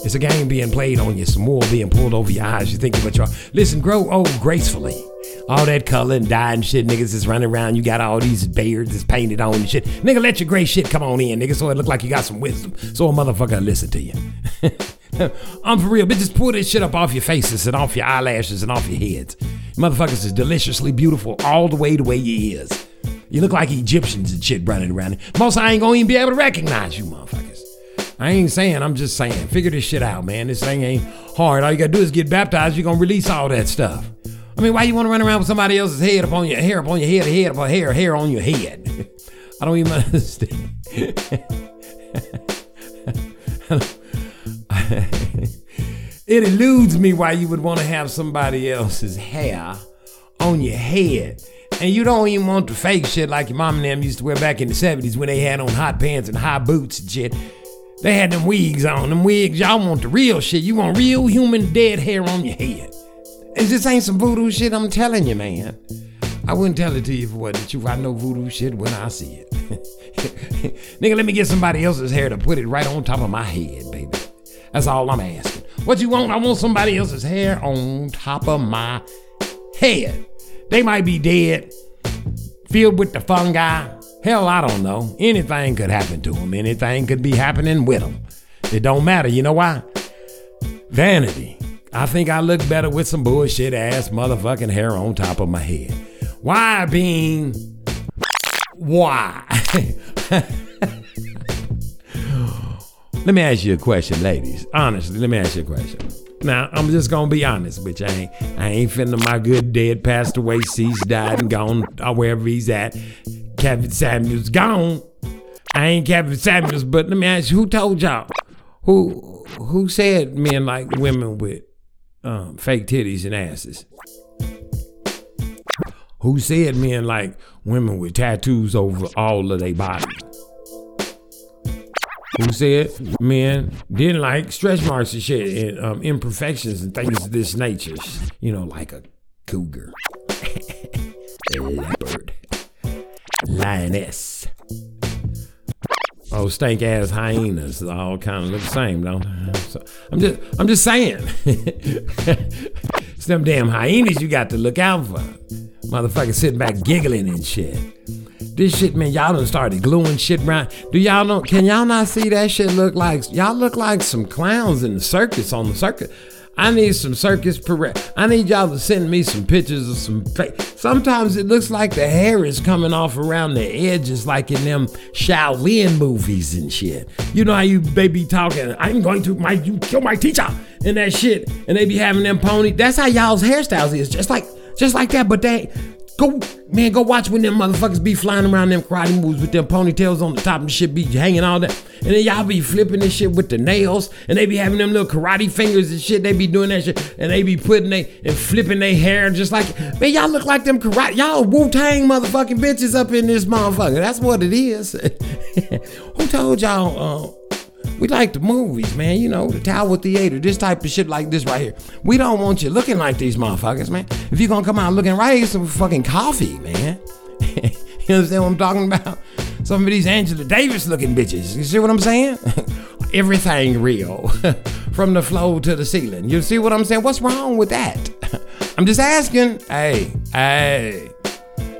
It's a game being played on you, some wool being pulled over your eyes. You think what y'all. Listen, grow old gracefully. All that color and dye and shit, niggas is running around. You got all these beards that's painted on and shit. Nigga, let your gray shit come on in, nigga, so it look like you got some wisdom. So a motherfucker listen to you. I'm for real, bitches. Pull this shit up off your faces and off your eyelashes and off your heads. Motherfuckers is deliciously beautiful all the way the way you is. You look like Egyptians and shit running around. Most I ain't gonna even be able to recognize you, motherfuckers. I ain't saying, I'm just saying. Figure this shit out, man. This thing ain't hard. All you gotta do is get baptized. You're gonna release all that stuff. I mean, why you wanna run around with somebody else's head upon your hair upon your head, head upon hair, hair on your head? I don't even understand. it eludes me why you would want to have somebody else's hair on your head. And you don't even want the fake shit like your mom and them used to wear back in the 70s when they had on hot pants and high boots and shit. They had them wigs on. Them wigs, y'all want the real shit. You want real human dead hair on your head. And this ain't some voodoo shit, I'm telling you, man. I wouldn't tell it to you if it wasn't truth. I know voodoo shit when I see it. Nigga, let me get somebody else's hair to put it right on top of my head, baby. That's all I'm asking. What you want? I want somebody else's hair on top of my head. They might be dead, filled with the fungi. Hell, I don't know. Anything could happen to them. Anything could be happening with them. It don't matter. You know why? Vanity. I think I look better with some bullshit ass motherfucking hair on top of my head. Why being why? let me ask you a question, ladies. Honestly, let me ask you a question. Now, I'm just gonna be honest with you. I ain't, I ain't finna my good dead, passed away, ceased, died, and gone, or wherever he's at. Kevin Samuels gone. I ain't Kevin Samuels, but let me ask you, who told y'all? Who who said men like women with um, fake titties and asses? Who said men like women with tattoos over all of their body? Who said men didn't like stretch marks and shit and um, imperfections and things of this nature? You know, like a cougar, a leopard, lioness. Oh, stank ass hyenas they all kind of look the same, don't they? So, I'm just, I'm just saying. it's them damn hyenas you got to look out for. Motherfucker sitting back giggling and shit. This shit, man, y'all done started gluing shit around. Do y'all know? Can y'all not see that shit look like? Y'all look like some clowns in the circus on the circuit. I need some circus parade. I need y'all to send me some pictures of some fake. Sometimes it looks like the hair is coming off around the edges, like in them Shaolin movies and shit. You know how you baby talking, I'm going to my you kill my teacher and that shit, and they be having them pony. That's how y'all's hairstyles is, just like just like that. But they go man, go watch when them motherfuckers be flying around them karate moves with them ponytails on the top and shit be hanging all that. And then y'all be flipping this shit with the nails, and they be having them little karate fingers and shit. They be doing that shit, and they be putting they and flipping their hair just like man, y'all look like them karate. Y'all Wu Tang motherfucking bitches up in this motherfucker. That's what it is. Who told y'all? Uh, we like the movies, man. You know, the Tower Theater, this type of shit like this right here. We don't want you looking like these motherfuckers, man. If you're gonna come out looking right, get some fucking coffee, man. you understand what I'm talking about? Some of these Angela Davis looking bitches. You see what I'm saying? Everything real. From the floor to the ceiling. You see what I'm saying? What's wrong with that? I'm just asking. Hey, hey.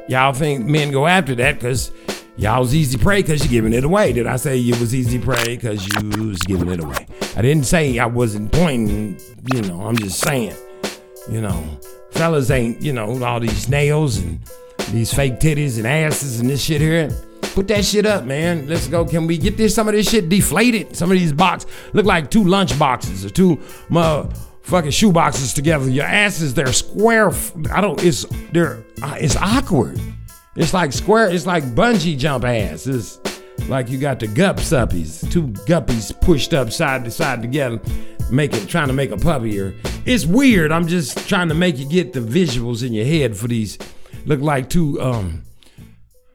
Y'all think men go after that because Y'all's easy prey because you're giving it away. Did I say you was easy prey because you was giving it away? I didn't say I wasn't pointing, you know, I'm just saying, you know, fellas ain't, you know, all these nails and these fake titties and asses and this shit here. Put that shit up, man. Let's go. Can we get this some of this shit deflated? Some of these boxes look like two lunch boxes or two motherfucking shoe boxes together. Your asses, they're square. I don't. It's they're. Uh, it's awkward. It's like square, it's like bungee jump ass. It's like you got the gup suppies, two guppies pushed up side to side together, making trying to make a puppy or it's weird. I'm just trying to make you get the visuals in your head for these look like two um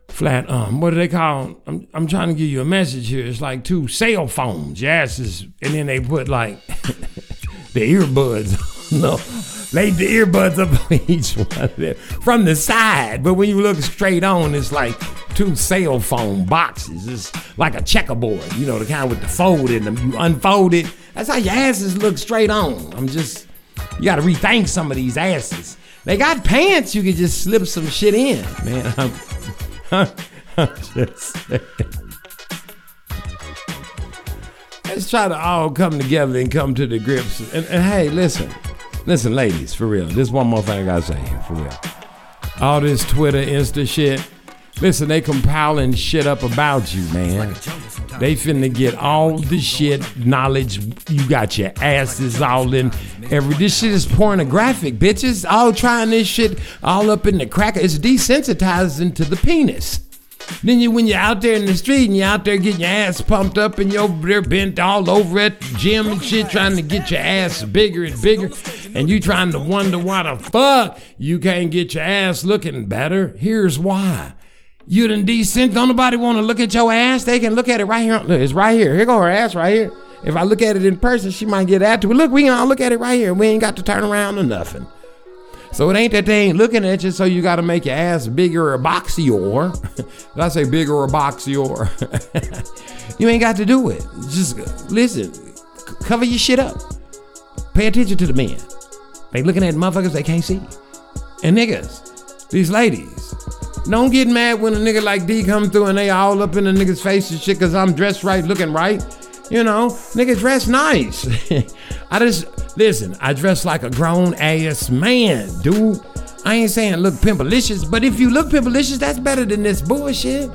flat um what do they call 'em? I'm I'm trying to give you a message here. It's like two cell phones. asses, and then they put like the earbuds. no. laid the earbuds up on each one from the side. But when you look straight on, it's like two cell phone boxes. It's like a checkerboard, you know, the kind with the fold in them. You unfold it. That's how your asses look straight on. I'm just, you got to rethink some of these asses. They got pants you could just slip some shit in, man. I'm, I'm just saying. Let's try to all come together and come to the grips. And, and hey, listen, listen, ladies, for real. This one more thing I gotta say here, for real. All this Twitter, Insta shit. Listen, they compiling shit up about you, man. They finna get all the shit knowledge. You got your asses all in every. This shit is pornographic, bitches. All trying this shit all up in the cracker. It's desensitizing to the penis. Then you, when you're out there in the street and you're out there getting your ass pumped up and you're over there bent all over at the gym and shit, trying to get your ass bigger and bigger, and you trying to wonder why the fuck you can't get your ass looking better. Here's why. You done decent. Don't nobody want to look at your ass. They can look at it right here. Look, it's right here. Here go her ass right here. If I look at it in person, she might get to it. Look, we can all look at it right here. We ain't got to turn around or nothing. So it ain't that they ain't looking at you, so you got to make your ass bigger or boxier. Did I say bigger or boxier? you ain't got to do it. Just uh, listen, c- cover your shit up. Pay attention to the men. They looking at motherfuckers they can't see. And niggas, these ladies, don't get mad when a nigga like D come through and they all up in the nigga's face and shit because I'm dressed right, looking right. You know, nigga dress nice. I just listen. I dress like a grown ass man, dude. I ain't saying look pimpalicious, but if you look pimpalicious, that's better than this bullshit.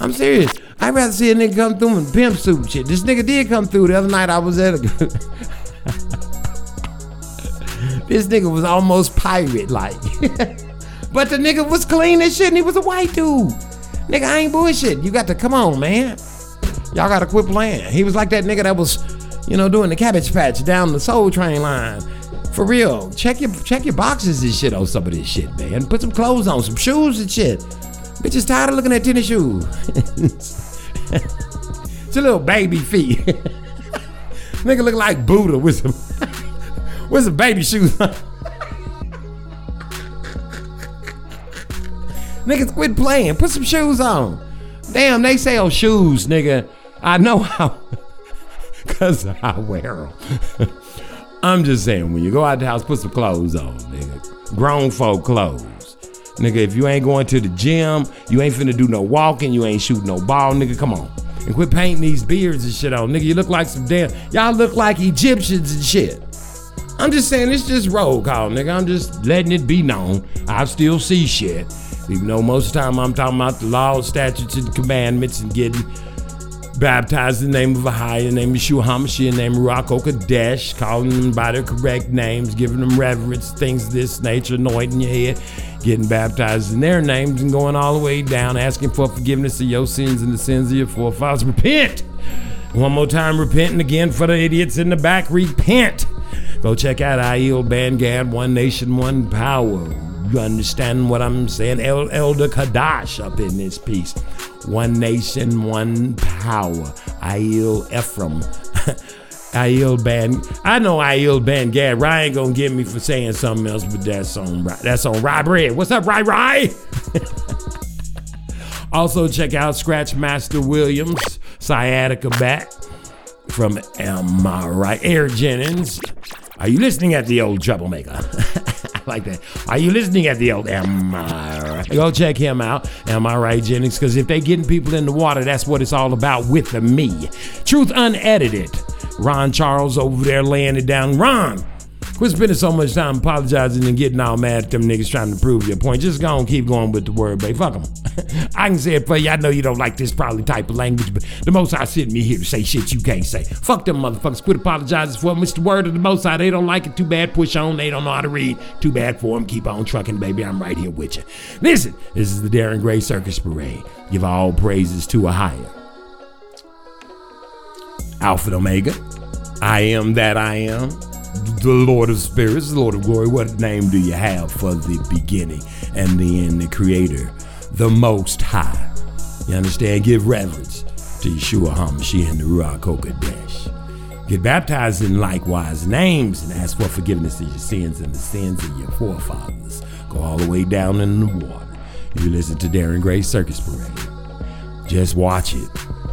I'm serious. I'd rather see a nigga come through in pimp suit shit. This nigga did come through the other night. I was at a. this nigga was almost pirate like. but the nigga was clean as shit and he was a white dude. Nigga, I ain't bullshit. You got to come on, man. Y'all gotta quit playing. He was like that nigga that was, you know, doing the cabbage patch down the soul train line. For real. Check your check your boxes and shit on some of this shit, man. Put some clothes on, some shoes and shit. Bitch is tired of looking at tennis shoes. it's a little baby feet. nigga look like Buddha with some with some baby shoes. Niggas quit playing. Put some shoes on. Damn, they sell shoes, nigga. I know how, cause I wear them. I'm just saying, when you go out the house, put some clothes on, nigga. Grown folk clothes. Nigga, if you ain't going to the gym, you ain't finna do no walking, you ain't shooting no ball, nigga, come on. And quit painting these beards and shit on. Nigga, you look like some damn, y'all look like Egyptians and shit. I'm just saying, it's just roll call, nigga. I'm just letting it be known. I still see shit. Even though most of the time I'm talking about the laws, statutes, and commandments and getting baptized in the name of Ahai, in the name of Yeshua HaMashiach, in the name of Ruach Kodesh, calling them by their correct names, giving them reverence, things of this nature, anointing your head, getting baptized in their names, and going all the way down, asking for forgiveness of your sins and the sins of your forefathers. Repent! One more time, repent, and again for the idiots in the back, repent! Go check out Aiel Bangad, One Nation, One Power. You understand what I'm saying? El- Elder Kadash up in this piece. One nation, one power. Aiel Ephraim. Aiel Ban. I know Aiel Bangad. Ryan gonna get me for saying something else, but that's on that's on Rye Bread. What's up, Rye Rye? also check out Scratch Master Williams, Sciatica back from Am Right? Eric Jennings. Are you listening at the old troublemaker? Like that. Are you listening at the old Am I? Go check him out. Am I Right, Jennings? Because if they getting people in the water, that's what it's all about with the me. Truth unedited. Ron Charles over there laying it down. Ron, quit spending so much time apologizing and getting all mad at them niggas trying to prove your point. Just go and keep going with the word, babe. Fuck them. I can say it for you. I know you don't like this probably type of language, but the most I sent me here to say shit you can't say. Fuck them motherfuckers. Quit apologizing for Mr. Word of the Most High. They don't like it. Too bad. Push on. They don't know how to read. Too bad for them. Keep on trucking, baby. I'm right here with you. Listen, this is the Darren Gray Circus Parade. Give all praises to a higher. Alpha and Omega. I am that I am. The Lord of Spirits, the Lord of Glory. What name do you have for the beginning and the end, the Creator, the Most High? You understand? Give reverence to Yeshua HaMashiach and the Ruach HaKodesh. Get baptized in likewise names and ask for forgiveness of your sins and the sins of your forefathers. Go all the way down in the water. If you listen to Darren Gray Circus Parade. Just watch it.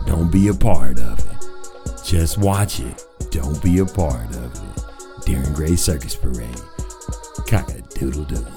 Don't be a part of it. Just watch it. Don't be a part of it. Darren Gray Circus Parade. Cock a doodle doodle.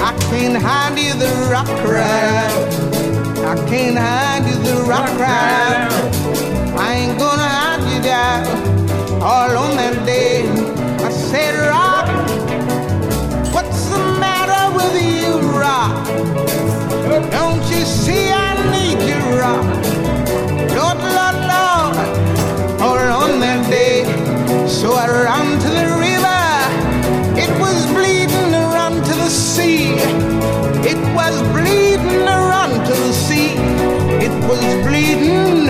I can't hide you, the rock out. I can't hide you, the rock out. I ain't gonna hide you down all on that day. I said, Rock, what's the matter with you, Rock? Don't you see I need you, Rock? Lord, Lord, Lord, all on that day. So I ran to was bleeding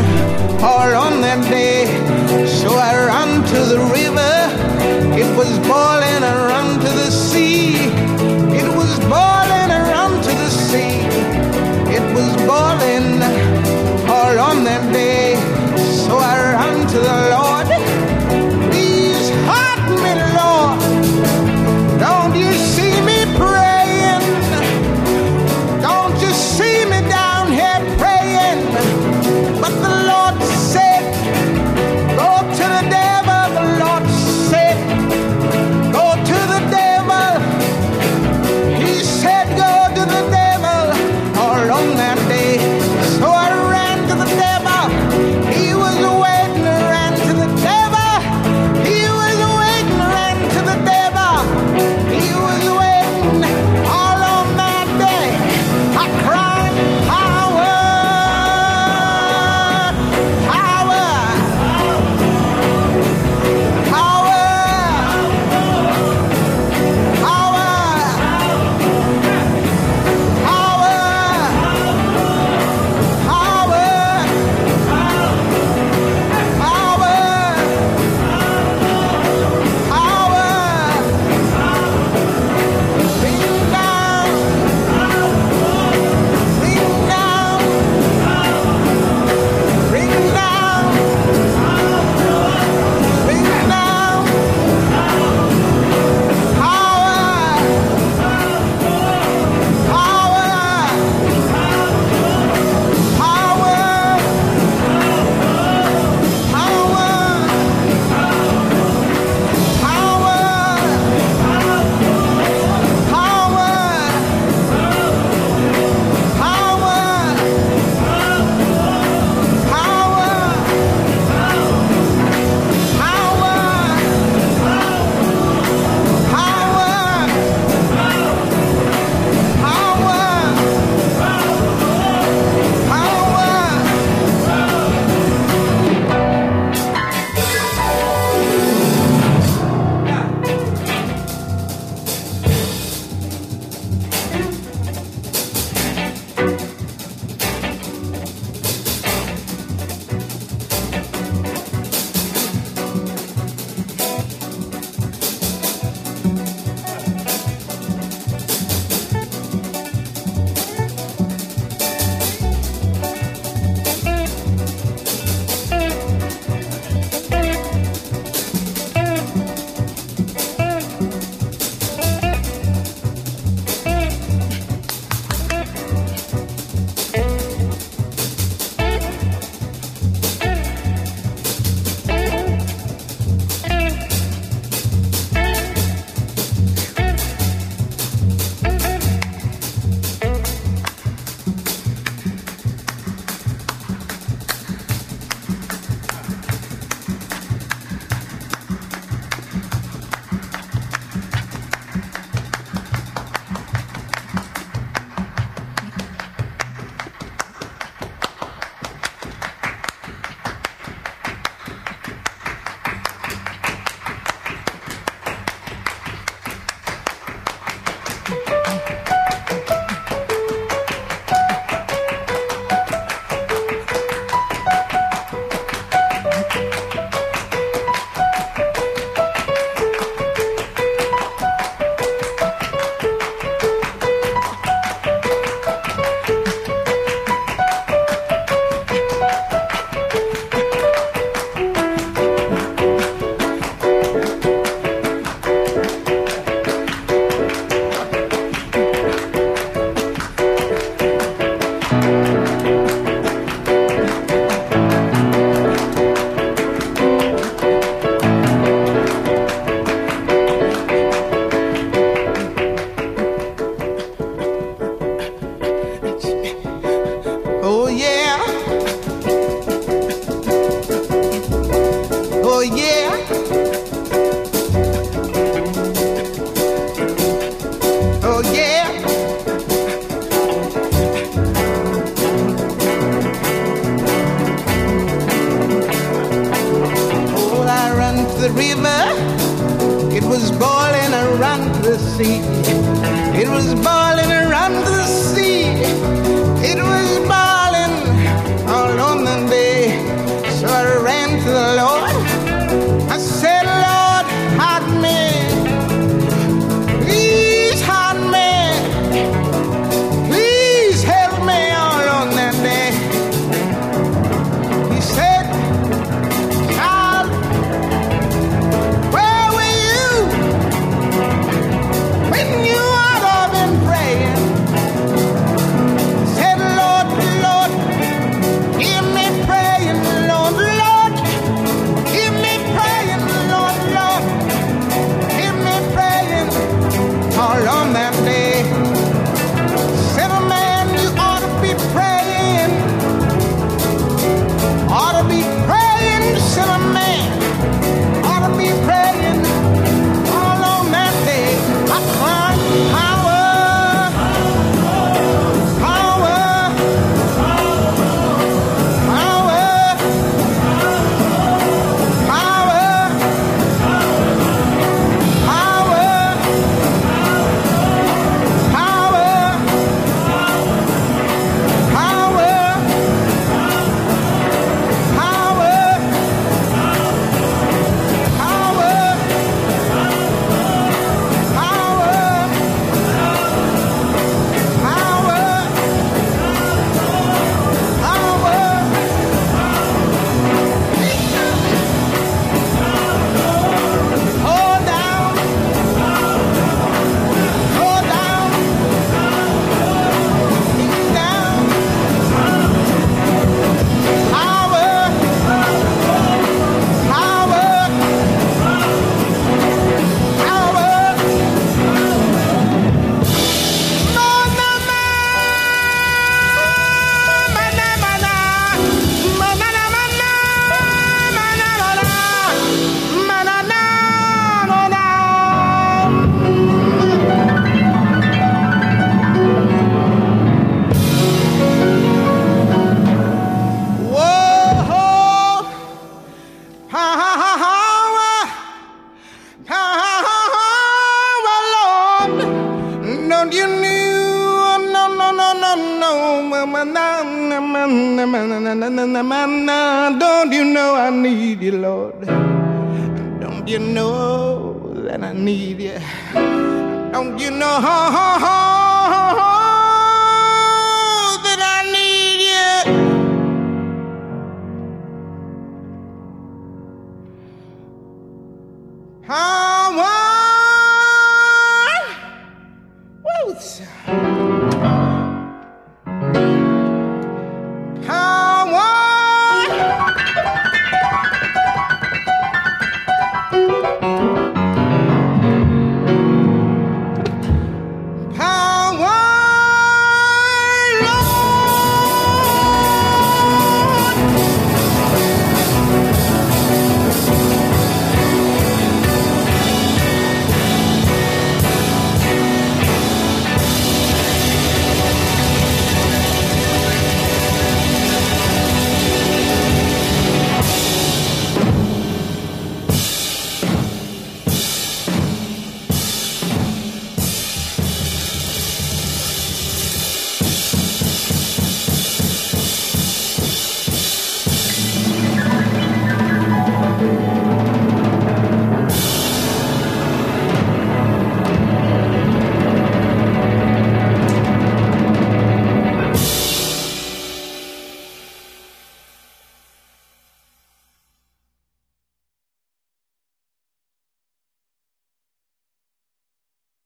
all on that day. So I ran to the river. It was boiling, I ran to the sea. It was boiling, I ran to the sea. It was boiling all on that day. So I ran to the